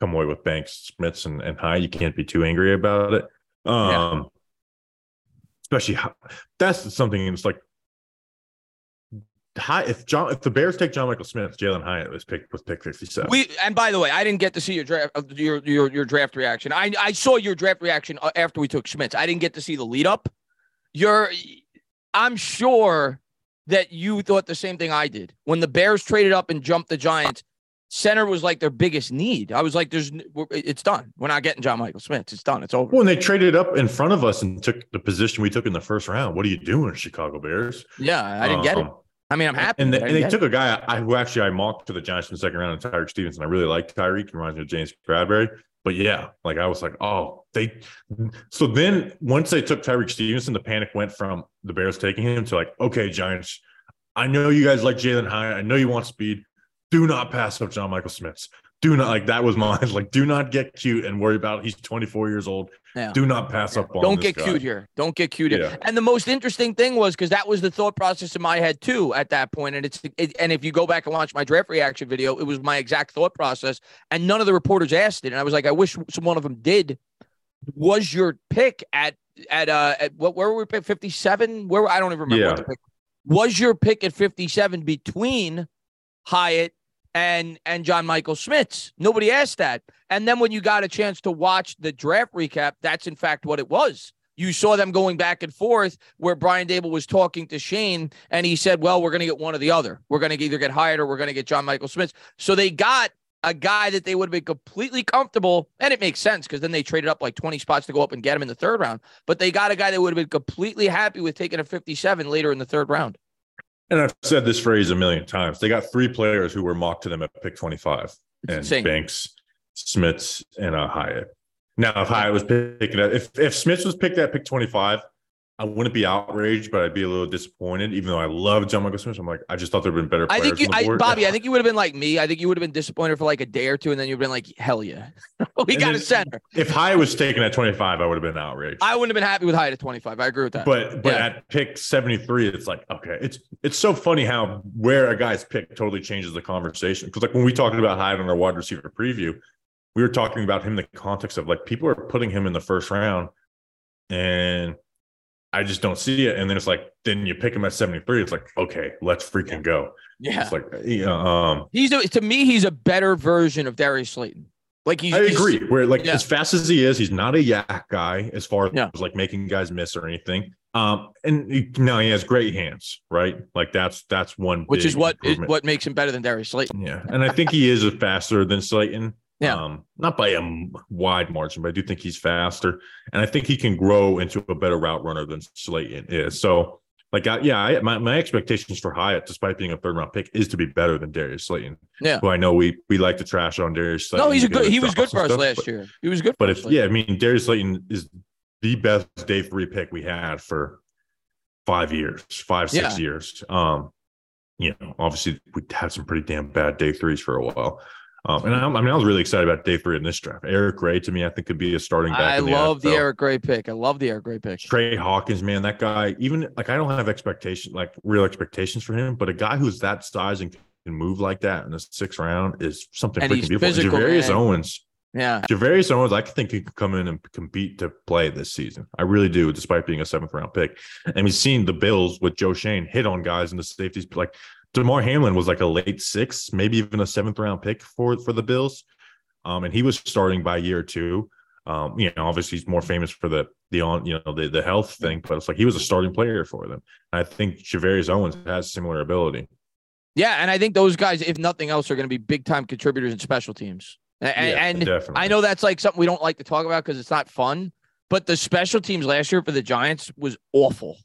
[SPEAKER 1] come away with Banks, Schmitz, and, and Hyatt. You can't be too angry about it. Um, yeah. especially that's something it's like High, if John, if the Bears take John Michael Schmitz, Jalin Hyatt was picked with pick fifty seven.
[SPEAKER 2] We and by the way, I didn't get to see your draft, uh, your your your draft reaction. I I saw your draft reaction uh, after we took Schmitz. I didn't get to see the lead up. You're, I'm sure that you thought the same thing I did when the Bears traded up and jumped the Giants. Center was like their biggest need. I was like, "There's, it's done. We're not getting John Michael Schmitz. It's done. It's over."
[SPEAKER 1] When they traded up in front of us and took the position we took in the first round, what are you doing, Chicago Bears?
[SPEAKER 2] Yeah, I didn't um, get it. I mean, I'm happy.
[SPEAKER 1] And, the, and they took it. a guy I, who actually I mocked to the Giants in the second round, and Tyrique Stevenson. I really like. He reminds me of James Bradberry. But yeah, like I was like, oh, they. So then once they took Tyrique Stevenson, the panic went from the Bears taking him to like, okay, Giants, I know you guys like Jalin Hyatt. I know you want speed. Do not pass up John Michael Schmitz. Do not like that was mine. (laughs) Like, do not get cute and worry about he's 24 years old. Yeah. Do not pass up on.
[SPEAKER 2] Don't get
[SPEAKER 1] guy.
[SPEAKER 2] cute here. Don't get cute here. Yeah. And the most interesting thing was because that was the thought process in my head too at that point. And it's it, and if you go back and watch my draft reaction video, it was my exact thought process. And none of the reporters asked it. And I was like, I wish some one of them did. Was your pick at at uh at what where were we pick 57? Where I don't even remember yeah. what the pick was your pick at 57 between Hyatt and and John Michael Schmitz. Nobody asked that. And then when you got a chance to watch the draft recap, that's in fact what it was. You saw them going back and forth where Brian Daboll was talking to Schoen and he said, Well, we're going to get one or the other. We're going to either get Hyatt or we're going to get John Michael Schmitz. So they got a guy that they would have been completely comfortable. And it makes sense because then they traded up like 20 spots to go up and get him in the third round. But they got a guy that would have been completely happy with taking a 57 later in the third round.
[SPEAKER 1] And I've said this phrase a million times. They got three players who were mocked to them at pick 25 and. Banks, Schmitz, and uh, Hyatt. Now, if Hyatt was picking if if Schmitz was picked at pick 25, I wouldn't be outraged, but I'd be a little disappointed. Even though I love John Michael Schmitz, I'm like, I just thought there'd been better. I
[SPEAKER 2] think you, I, Bobby. I think you would have been like me. I think you would have been disappointed for like a day or two, and then you'd have been like, hell yeah, (laughs) we and got a center.
[SPEAKER 1] If Hyatt was taken at 25, I would have been outraged.
[SPEAKER 2] I wouldn't have been happy with Hyatt at 25. I agree with that.
[SPEAKER 1] But but yeah. at pick 73, it's like okay, it's it's so funny how where a guy's pick totally changes the conversation. Because like when we talked about Hyatt on our wide receiver preview, we were talking about him in the context of like people are putting him in the first round, and I just don't see it. And then it's like, then you pick him at 73. It's like, okay, let's freaking
[SPEAKER 2] yeah.
[SPEAKER 1] go.
[SPEAKER 2] Yeah.
[SPEAKER 1] It's like, yeah, um,
[SPEAKER 2] he's a, to me, he's a better version of Darius Slayton. Like he's,
[SPEAKER 1] I agree. Where like yeah. as fast as he is, he's not a YAC guy as far as yeah. like making guys miss or anything. Um, and he, no, he has great hands, right? Like that's that's one,
[SPEAKER 2] which is what is what makes him better than Darius Slayton.
[SPEAKER 1] Yeah, and I think he is faster than Slayton. Yeah. Um, not by a wide margin, but I do think he's faster. And I think he can grow into a better route runner than Slayton is. So, like, I, yeah, I, my, my expectations for Hyatt, despite being a third round pick, is to be better than Darius Slayton.
[SPEAKER 2] Yeah.
[SPEAKER 1] Who I know we we like to trash on Darius Slayton.
[SPEAKER 2] No, he's a good, he was good for us stuff, last
[SPEAKER 1] but,
[SPEAKER 2] year. He was good
[SPEAKER 1] But if, yeah, I mean, Darius Slayton is the best day three pick we had for five years, five, six yeah. years. Um, you know, obviously we had some pretty damn bad day threes for a while. Um, and I, I, mean, I was really excited about day three in this draft. Eric Gray to me, I think could be a starting back.
[SPEAKER 2] I love
[SPEAKER 1] the,
[SPEAKER 2] the, Eric Gray pick. I love the Eric Gray pick.
[SPEAKER 1] Trey Hawkins, man, that guy. Even like I don't have expectations, like real expectations for him, but a guy who's that size and can move like that in the sixth round is something
[SPEAKER 2] and
[SPEAKER 1] freaking
[SPEAKER 2] beautiful. Physical,
[SPEAKER 1] Gervarrius man. Owens.
[SPEAKER 2] Yeah.
[SPEAKER 1] Gervarrius Owens, I think he could come in and compete to play this season. I really do, despite being a seventh round pick. And we've seen the Bills with Joe Schoen hit on guys in the safeties. Like Damar Hamlin was like a late six, maybe even a seventh round pick for for the Bills, um, and he was starting by year two. Um, you know, obviously he's more famous for the the on you know the the health thing, but it's like he was a starting player for them. And I think Gervarrius Owens has similar ability.
[SPEAKER 2] Yeah, and I think those guys, if nothing else, are going to be big time contributors in special teams. And, yeah, and. I know that's like something we don't like to talk about because it's not fun. But the special teams last year for the Giants was awful,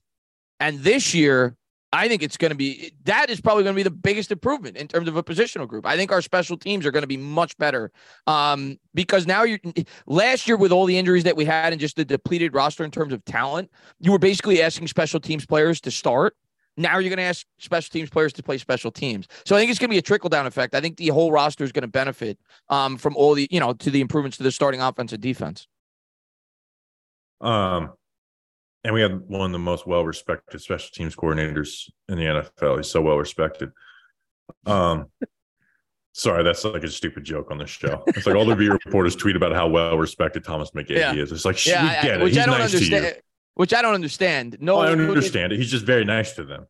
[SPEAKER 2] and this year I think it's going to be that is probably going to be the biggest improvement in terms of a positional group. I think our special teams are going to be much better um, because now you (laughs) last year with all the injuries that we had and just the depleted roster in terms of talent, you were basically asking special teams players to start. Now you're going to ask special teams players to play special teams. So I think it's going to be a trickle down effect. I think the whole roster is going to benefit um, from all the, you know, to the improvements to the starting offense and defense.
[SPEAKER 1] Um, and we had one of the most well respected special teams coordinators in the NFL. He's so well respected. Um, sorry, that's like a stupid joke on the show. It's like all the beat (laughs) reporters tweet about how well respected Thomas McGaughey yeah. is. It's like, yeah, we get I, it. He's nice
[SPEAKER 2] understand,
[SPEAKER 1] to you.
[SPEAKER 2] Which I don't understand. No,
[SPEAKER 1] I don't understand it. He's just very nice to them.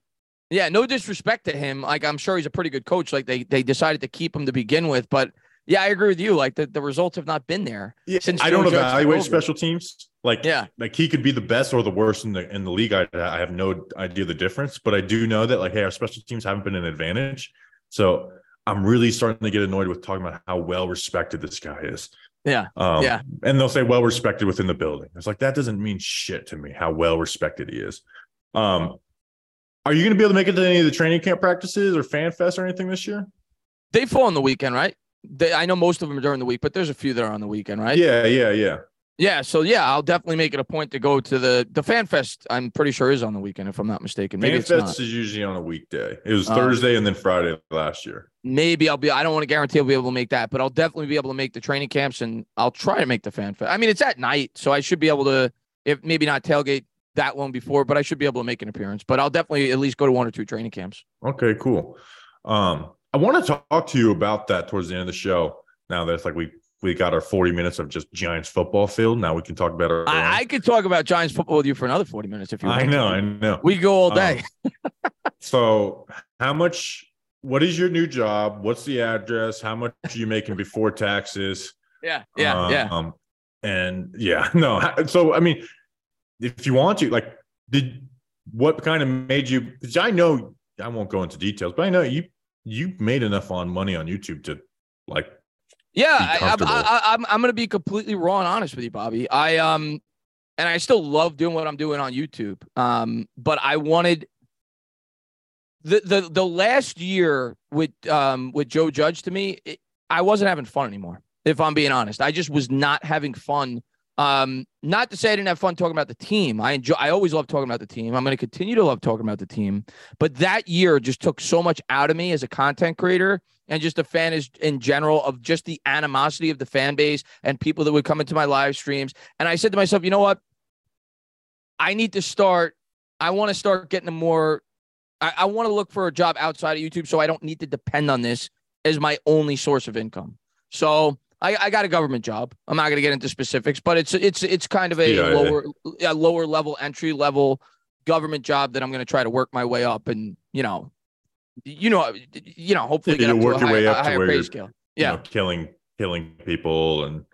[SPEAKER 2] Yeah, no disrespect to him. Like I'm sure he's a pretty good coach. Like they they decided to keep him to begin with, but yeah, I agree with you. Like the, the results have not been there
[SPEAKER 1] yeah, since I don't evaluate special teams. Like yeah, like he could be the best or the worst in the in the league. I I have no idea the difference, but I do know that like hey, our special teams haven't been an advantage. So I'm really starting to get annoyed with talking about how well respected this guy is.
[SPEAKER 2] Yeah. Um, yeah.
[SPEAKER 1] And they'll say well respected within the building. It's like that doesn't mean shit to me how well respected he is. Um, are you going to be able to make it to any of the training camp practices or fan fest or anything this year?
[SPEAKER 2] They fall on the weekend, right? They, I know most of them are during the week, but there's a few that are on the weekend, right?
[SPEAKER 1] Yeah, yeah, yeah.
[SPEAKER 2] Yeah, so yeah, I'll definitely make it a point to go to the the fan fest. I'm pretty sure is on the weekend, if I'm not mistaken. Maybe
[SPEAKER 1] fan
[SPEAKER 2] fest
[SPEAKER 1] is usually on a weekday. It was uh, Thursday and then Friday last year.
[SPEAKER 2] Maybe I'll be. I don't want to guarantee I'll be able to make that, but I'll definitely be able to make the training camps, and I'll try to make the fan fest. I mean, it's at night, so I should be able to, if maybe not tailgate that long before, but I should be able to make an appearance. But I'll definitely at least go to one or two training camps.
[SPEAKER 1] Okay, cool. Um, I want to talk to you about that towards the end of the show. Now that it's like we we got our 40 minutes of just Giants football field. Now we can talk about our.
[SPEAKER 2] I, I, could talk about Giants football with you for another 40 minutes if you want.
[SPEAKER 1] I know. I know.
[SPEAKER 2] We go all day.
[SPEAKER 1] Um, (laughs) so, how much? What is your new job? What's the address? How much are you making before taxes?
[SPEAKER 2] Yeah, yeah, um, yeah.
[SPEAKER 1] And yeah, (laughs) no. So, I mean, if you want to, like, did what kind of made you? Because I know I won't go into details, but I know you you made enough on money on YouTube to like
[SPEAKER 2] yeah, I, am I'm, I'm going to be completely raw and honest with you, Bobby. I um, and I still love doing what I'm doing on YouTube. Um, but I wanted the the the last year with um with Joe Judge to me, it, I wasn't having fun anymore. If I'm being honest, I just was not having fun. Um, not to say I didn't have fun talking about the team. I enjoy. I always love talking about the team. I'm going to continue to love talking about the team. But that year just took so much out of me as a content creator and just a fan is in general of just the animosity of the fan base and people that would come into my live streams. And I said to myself, you know what? I need to start. I want to start getting a more. I, I want to look for a job outside of YouTube so I don't need to depend on this as my only source of income. So I, I got a government job. I'm not going to get into specifics, but it's it's it's kind of a yeah, lower yeah. a lower level entry level government job that I'm going to try to work my way up and you know you know, you know, hopefully
[SPEAKER 1] yeah,
[SPEAKER 2] you
[SPEAKER 1] work your
[SPEAKER 2] high,
[SPEAKER 1] way up to where
[SPEAKER 2] you're, scale. Yeah,
[SPEAKER 1] you know, killing killing people and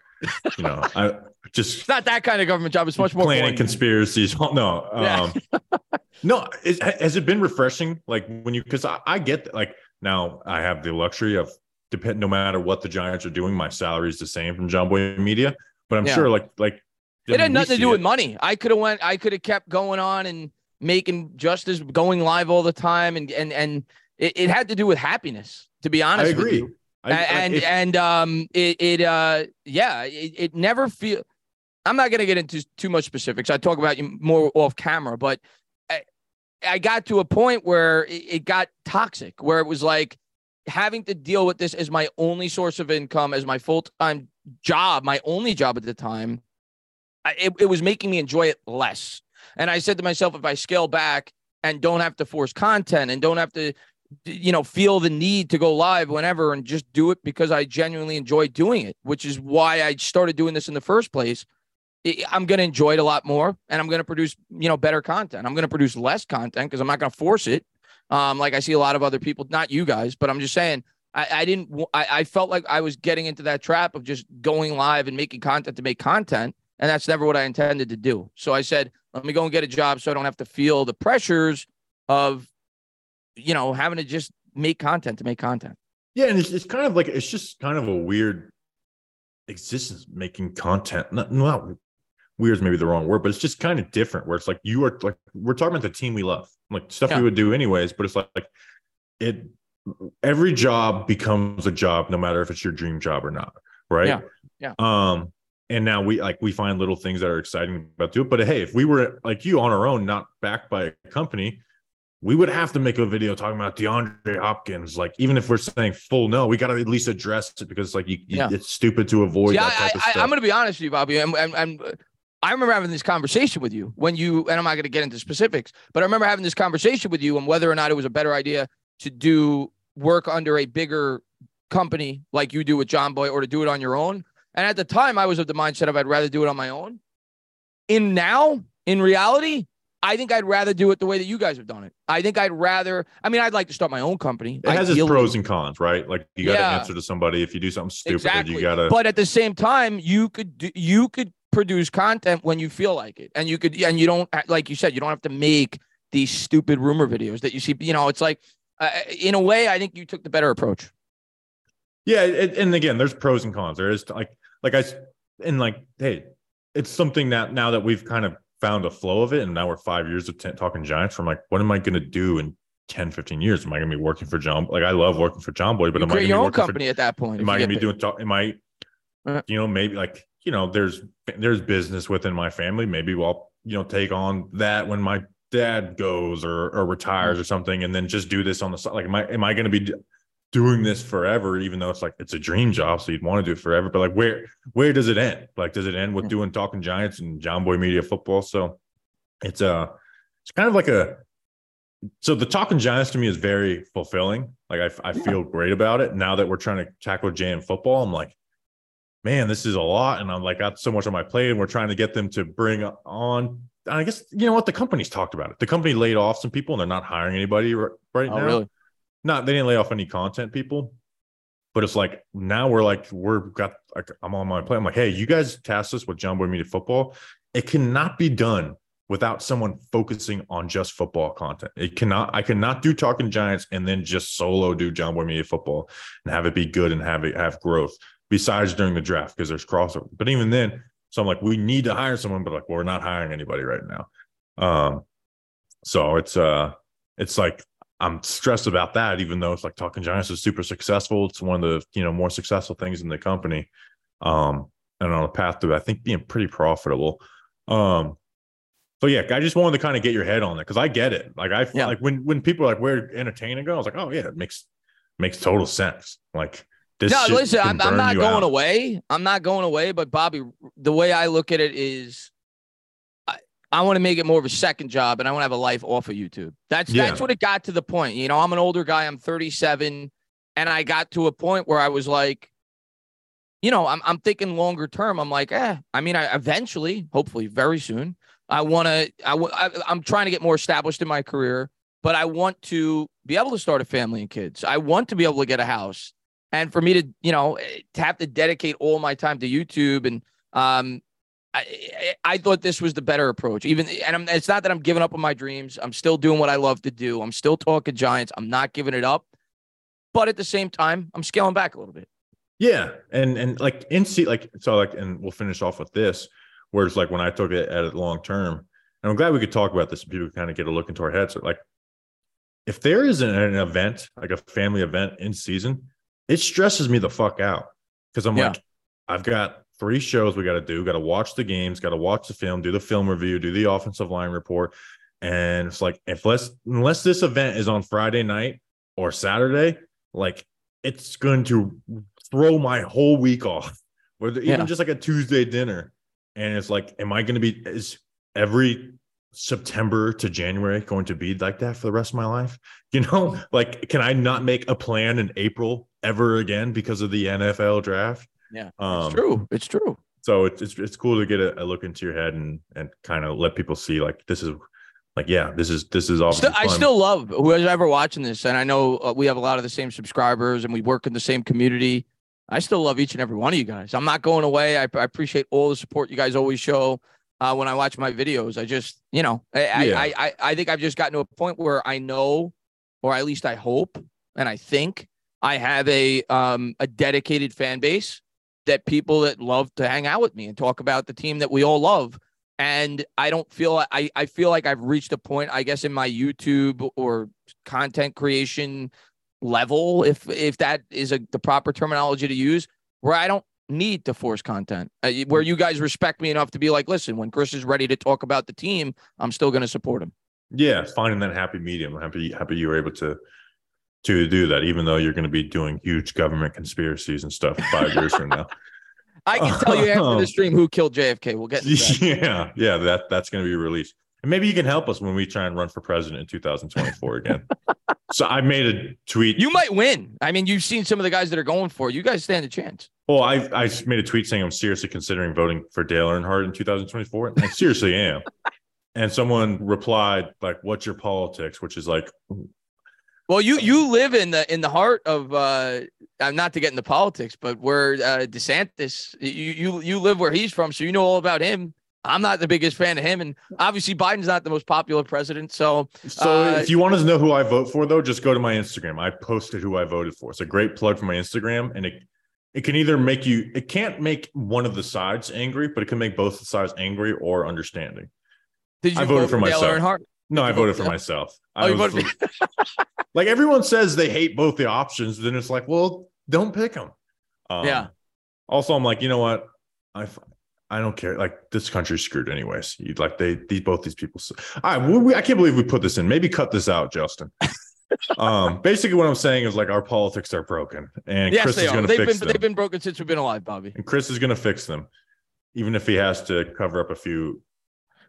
[SPEAKER 1] you know, I (laughs) just
[SPEAKER 2] it's not that kind of government job. It's much more
[SPEAKER 1] planning conspiracies. No, um, (laughs) no. Is, has it been refreshing? Like when you, because I, I get like now I have the luxury of depend no matter what the Giants are doing, my salary is the same from Jomboy Media. But I'm yeah. sure like like
[SPEAKER 2] it had nothing to do it. with money. I could have went. I could have kept going on and making just as going live all the time and and and it, it had to do with happiness, to be honest. I
[SPEAKER 1] agree.
[SPEAKER 2] I, and and um it it uh yeah it, it never feel I'm not gonna get into too much specifics. I talk about you more off camera, but I, I got to a point where it, it got toxic, where it was like having to deal with this as my only source of income, as my full time job, my only job at the time. I, it, it was making me enjoy it less. And I said to myself, if I scale back and don't have to force content and don't have to you know, feel the need to go live whenever and just do it because I genuinely enjoy doing it, which is why I started doing this in the first place. I'm going to enjoy it a lot more and I'm going to produce, you know, better content. I'm going to produce less content because I'm not going to force it. Um, like I see a lot of other people, not you guys, but I'm just saying, I, I didn't, I, I felt like I was getting into that trap of just going live and making content to make content. And that's never what I intended to do. So I said, let me go and get a job so I don't have to feel the pressures of you know, having to just make content to make content.
[SPEAKER 1] Yeah, and it's, it's kind of like it's just kind of a weird existence making content. Not, not weird is maybe the wrong word, but it's just kind of different. Where it's like you are like we're talking about the team we love, like stuff yeah. we would do anyways. But it's like, like it. Every job becomes a job, no matter if it's your dream job or not, right?
[SPEAKER 2] Yeah. Yeah.
[SPEAKER 1] Um, and now we like we find little things that are exciting about do it. But hey, if we were like you on our own, not backed by a company, we would have to make a video talking about DeAndre Hopkins. Like, even if we're saying full no, we got to at least address it because, like, you, yeah. it's stupid to avoid type
[SPEAKER 2] I,
[SPEAKER 1] of stuff. I,
[SPEAKER 2] am going to be honest with you, Bobby. And I remember having this conversation with you when you, and I'm not going to get into specifics, but I remember having this conversation with you on whether or not it was a better idea to do work under a bigger company like you do with Jomboy or to do it on your own. And at the time, I was of the mindset of I'd rather do it on my own. In now, in reality, I think I'd rather do it the way that you guys have done it. I think I'd rather. I mean, I'd like to start my own company.
[SPEAKER 1] It has its pros and cons, right? Like you got to yeah. answer to somebody if you do something stupid. Exactly. You got to.
[SPEAKER 2] But at the same time, you could do, you could produce content when you feel like it, and you could and you don't like you said you don't have to make these stupid rumor videos that you see. You know, it's like uh, in a way, I think you took the better approach.
[SPEAKER 1] Yeah, it, and again, there's pros and cons. There is like like I and like hey, it's something that now that we've kind of found a flow of it and now we're five years of t- talking giants from like what am i going to do in 10 15 years am i going to be working for john like i love working for Jomboy, but
[SPEAKER 2] you
[SPEAKER 1] am i
[SPEAKER 2] your own company
[SPEAKER 1] for,
[SPEAKER 2] at that point
[SPEAKER 1] am i going to be doing talk am i uh, you know maybe like you know there's there's business within my family maybe i'll you know take on that when my dad goes or or retires mm-hmm. or something and then just do this on the side like am i am i going to be doing this forever, even though it's like it's a dream job, so you'd want to do it forever. But like, where where does it end? Like, does it end with doing Talkin' Giants and Jomboy Media football? So it's a uh, it's kind of like a so the Talkin' Giants to me is very fulfilling. Like I I feel great about it now that we're trying to tackle JM football. I'm like, man, this is a lot, and I'm like got so much on my plate, and we're trying to get them to bring on. I guess you know what the company's talked about it. The company laid off some people, and they're not hiring anybody right, right oh, now. Really? not they didn't lay off any content people, but it's like now we're like we're got like I'm on my plate. I'm like, hey, you guys tasked us with Jomboy Media Football. It cannot be done without someone focusing on just football content. It cannot. I cannot do Talkin' Giants and then just solo do Jomboy Media Football and have it be good and have it have growth. Besides during the draft because there's crossover. But even then, so I'm like, we need to hire someone, but like we're not hiring anybody right now. Um, so it's uh, it's like I'm stressed about that, even though it's like Talkin' Giants is super successful. It's one of the you know more successful things in the company, um, and on a path to I think being pretty profitable. Um, so yeah, I just wanted to kind of get your head on it because I get it. Like I yeah. like when when people are like where Entertainah go, I was like, oh yeah, it makes makes total sense. Like
[SPEAKER 2] this. No, listen, I'm, I'm, not going out. away. I'm not going away. But Bobby, the way I look at it is I want to make it more of a second job and I want to have a life off of YouTube. That's yeah. that's what it got to the point. You know, I'm an older guy, I'm 37, and I got to a point where I was like, you know, I'm I'm thinking longer term. I'm like, eh, I mean, I eventually, hopefully very soon, I want to I, I I'm trying to get more established in my career, but I want to be able to start a family and kids. I want to be able to get a house. And for me to, you know, to have to dedicate all my time to YouTube and um, I, I thought this was the better approach. Even and I'm, it's not that I'm giving up on my dreams. I'm still doing what I love to do. I'm still talking Giants. I'm not giving it up, but at the same time, I'm scaling back a little bit.
[SPEAKER 1] Yeah, and and like in see like so like and we'll finish off with this, where it's like when I took it at it long term, and I'm glad we could talk about this. And People kind of get a look into our heads. Like, if there is an, an event like a family event in season, it stresses me the fuck out because I'm yeah. like, I've got three shows we got to do. Got to watch the games, got to watch the film, do the film review, do the offensive line report. And it's like, if let's, unless this event is on Friday night or Saturday, like it's going to throw my whole week off, (laughs) or even yeah. just like a Tuesday dinner. And it's like, am I going to be, is every September to January going to be like that for the rest of my life? (laughs) You know, like, can I not make a plan in April ever again because of the NFL draft?
[SPEAKER 2] Yeah, um, it's true. It's true.
[SPEAKER 1] So it's, it's it's cool to get a, a, look into your head and and kind of let people see like this is like yeah this is this is all.
[SPEAKER 2] Still, I still love whoever's ever watching this, and I know uh, we have a lot of the same subscribers and we work in the same community. I still love each and every one of you guys. I'm not going away. I, I appreciate all the support you guys always show. Uh, when I watch my videos, I just, you know, I, yeah. I, I, I think I've just gotten to a point where I know, or at least I hope, and I think I have a um a dedicated fan base that people that love to hang out with me and talk about the team that we all love. And I don't feel I, I feel like I've reached a point, I guess, in my YouTube or content creation level, if if that is a, the proper terminology to use, where I don't need to force content. Uh, where you guys respect me enough to be like, listen, when Chris is ready to talk about the team, I'm still going to support him.
[SPEAKER 1] Yeah, finding that happy medium. Happy, happy you were able to to do that, even though you're going to be doing huge government conspiracies and stuff five years from now.
[SPEAKER 2] I can tell you after the stream who killed JFK. We'll get (laughs)
[SPEAKER 1] yeah, yeah. That that's going to be released, and maybe you can help us when we try and run for president in 2024 again. (laughs) so I made a tweet.
[SPEAKER 2] You might win. I mean, you've seen some of the guys that are going for it. You guys stand a chance.
[SPEAKER 1] Well, I I made a tweet saying I'm seriously considering voting for Dale Earnhardt in 2024. I seriously am. And someone replied like, "What's your politics?" Which is like,
[SPEAKER 2] well, you you live in the in the heart of uh I'm not to get into politics, but where uh DeSantis, you you you live where he's from, so you know all about him. I'm not the biggest fan of him, and obviously Biden's not the most popular president. So,
[SPEAKER 1] so uh, if you want to know who I vote for, though, just go to my Instagram. I posted who I voted for. It's a great plug for my Instagram, and it it can either make you, it can't make one of the sides angry, but it can make both sides angry or understanding.
[SPEAKER 2] Did you I voted for, for myself. Earnhardt?
[SPEAKER 1] No, I voted for myself.
[SPEAKER 2] Oh, voted
[SPEAKER 1] for- (laughs) like everyone says they hate both the options. Then it's like, well, don't pick them.
[SPEAKER 2] Um, yeah.
[SPEAKER 1] Also, I'm like, you know what? I I don't care. Like this country's screwed anyways. You like they these both these people. Right, we, I can't believe we put this in. Maybe cut this out, Justin. (laughs) um, basically, what I'm saying is like our politics are broken, and
[SPEAKER 2] yes,
[SPEAKER 1] Chris is going
[SPEAKER 2] to
[SPEAKER 1] fix
[SPEAKER 2] been,
[SPEAKER 1] them.
[SPEAKER 2] They've been broken since we've been alive, Bobby.
[SPEAKER 1] And Chris is going to fix them, even if he has to cover up a few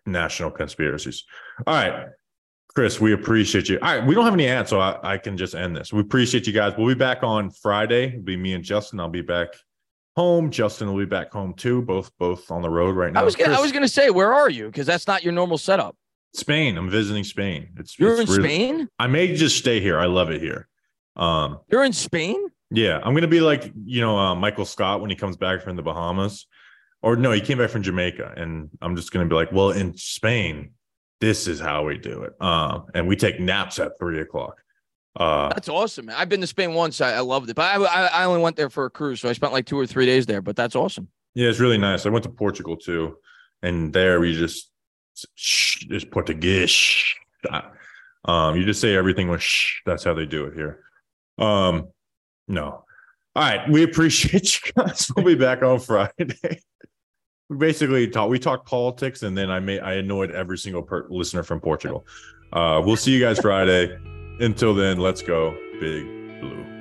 [SPEAKER 1] national conspiracies. All right. Chris, we appreciate you. All right, we don't have any ads, so I, I, can just end this. We appreciate you guys. We'll be back on Friday. It'll be me and Justin. I'll be back home. Justin will be back home too. Both both on the road right now.
[SPEAKER 2] I was gonna, I was gonna say, where are you? Because that's not your normal setup.
[SPEAKER 1] Spain. I'm visiting Spain. It's
[SPEAKER 2] you're
[SPEAKER 1] it's
[SPEAKER 2] in really, Spain.
[SPEAKER 1] I may just stay here. I love it here. Um,
[SPEAKER 2] you're in Spain.
[SPEAKER 1] Yeah, I'm gonna be like you know uh, Michael Scott when he comes back from the Bahamas or no, he came back from Jamaica, and I'm just gonna be like, well, in Spain, this is how we do it, uh, and we take naps at three o'clock. Uh,
[SPEAKER 2] that's awesome. Man. I've been to Spain once. I, I loved it, but I, I, I only went there for a cruise, so I spent like two or three days there. But that's awesome.
[SPEAKER 1] Yeah, it's really nice. I went to Portugal too, and there we just shh, just Portuguese. Um, you just say everything with shh. That's how they do it here. Um, no. All right, we appreciate (laughs) you guys. We'll be back on Friday we basically we talked politics and then i made i annoyed every single per- listener from portugal. Uh we'll see you guys friday. Until then let's go big blue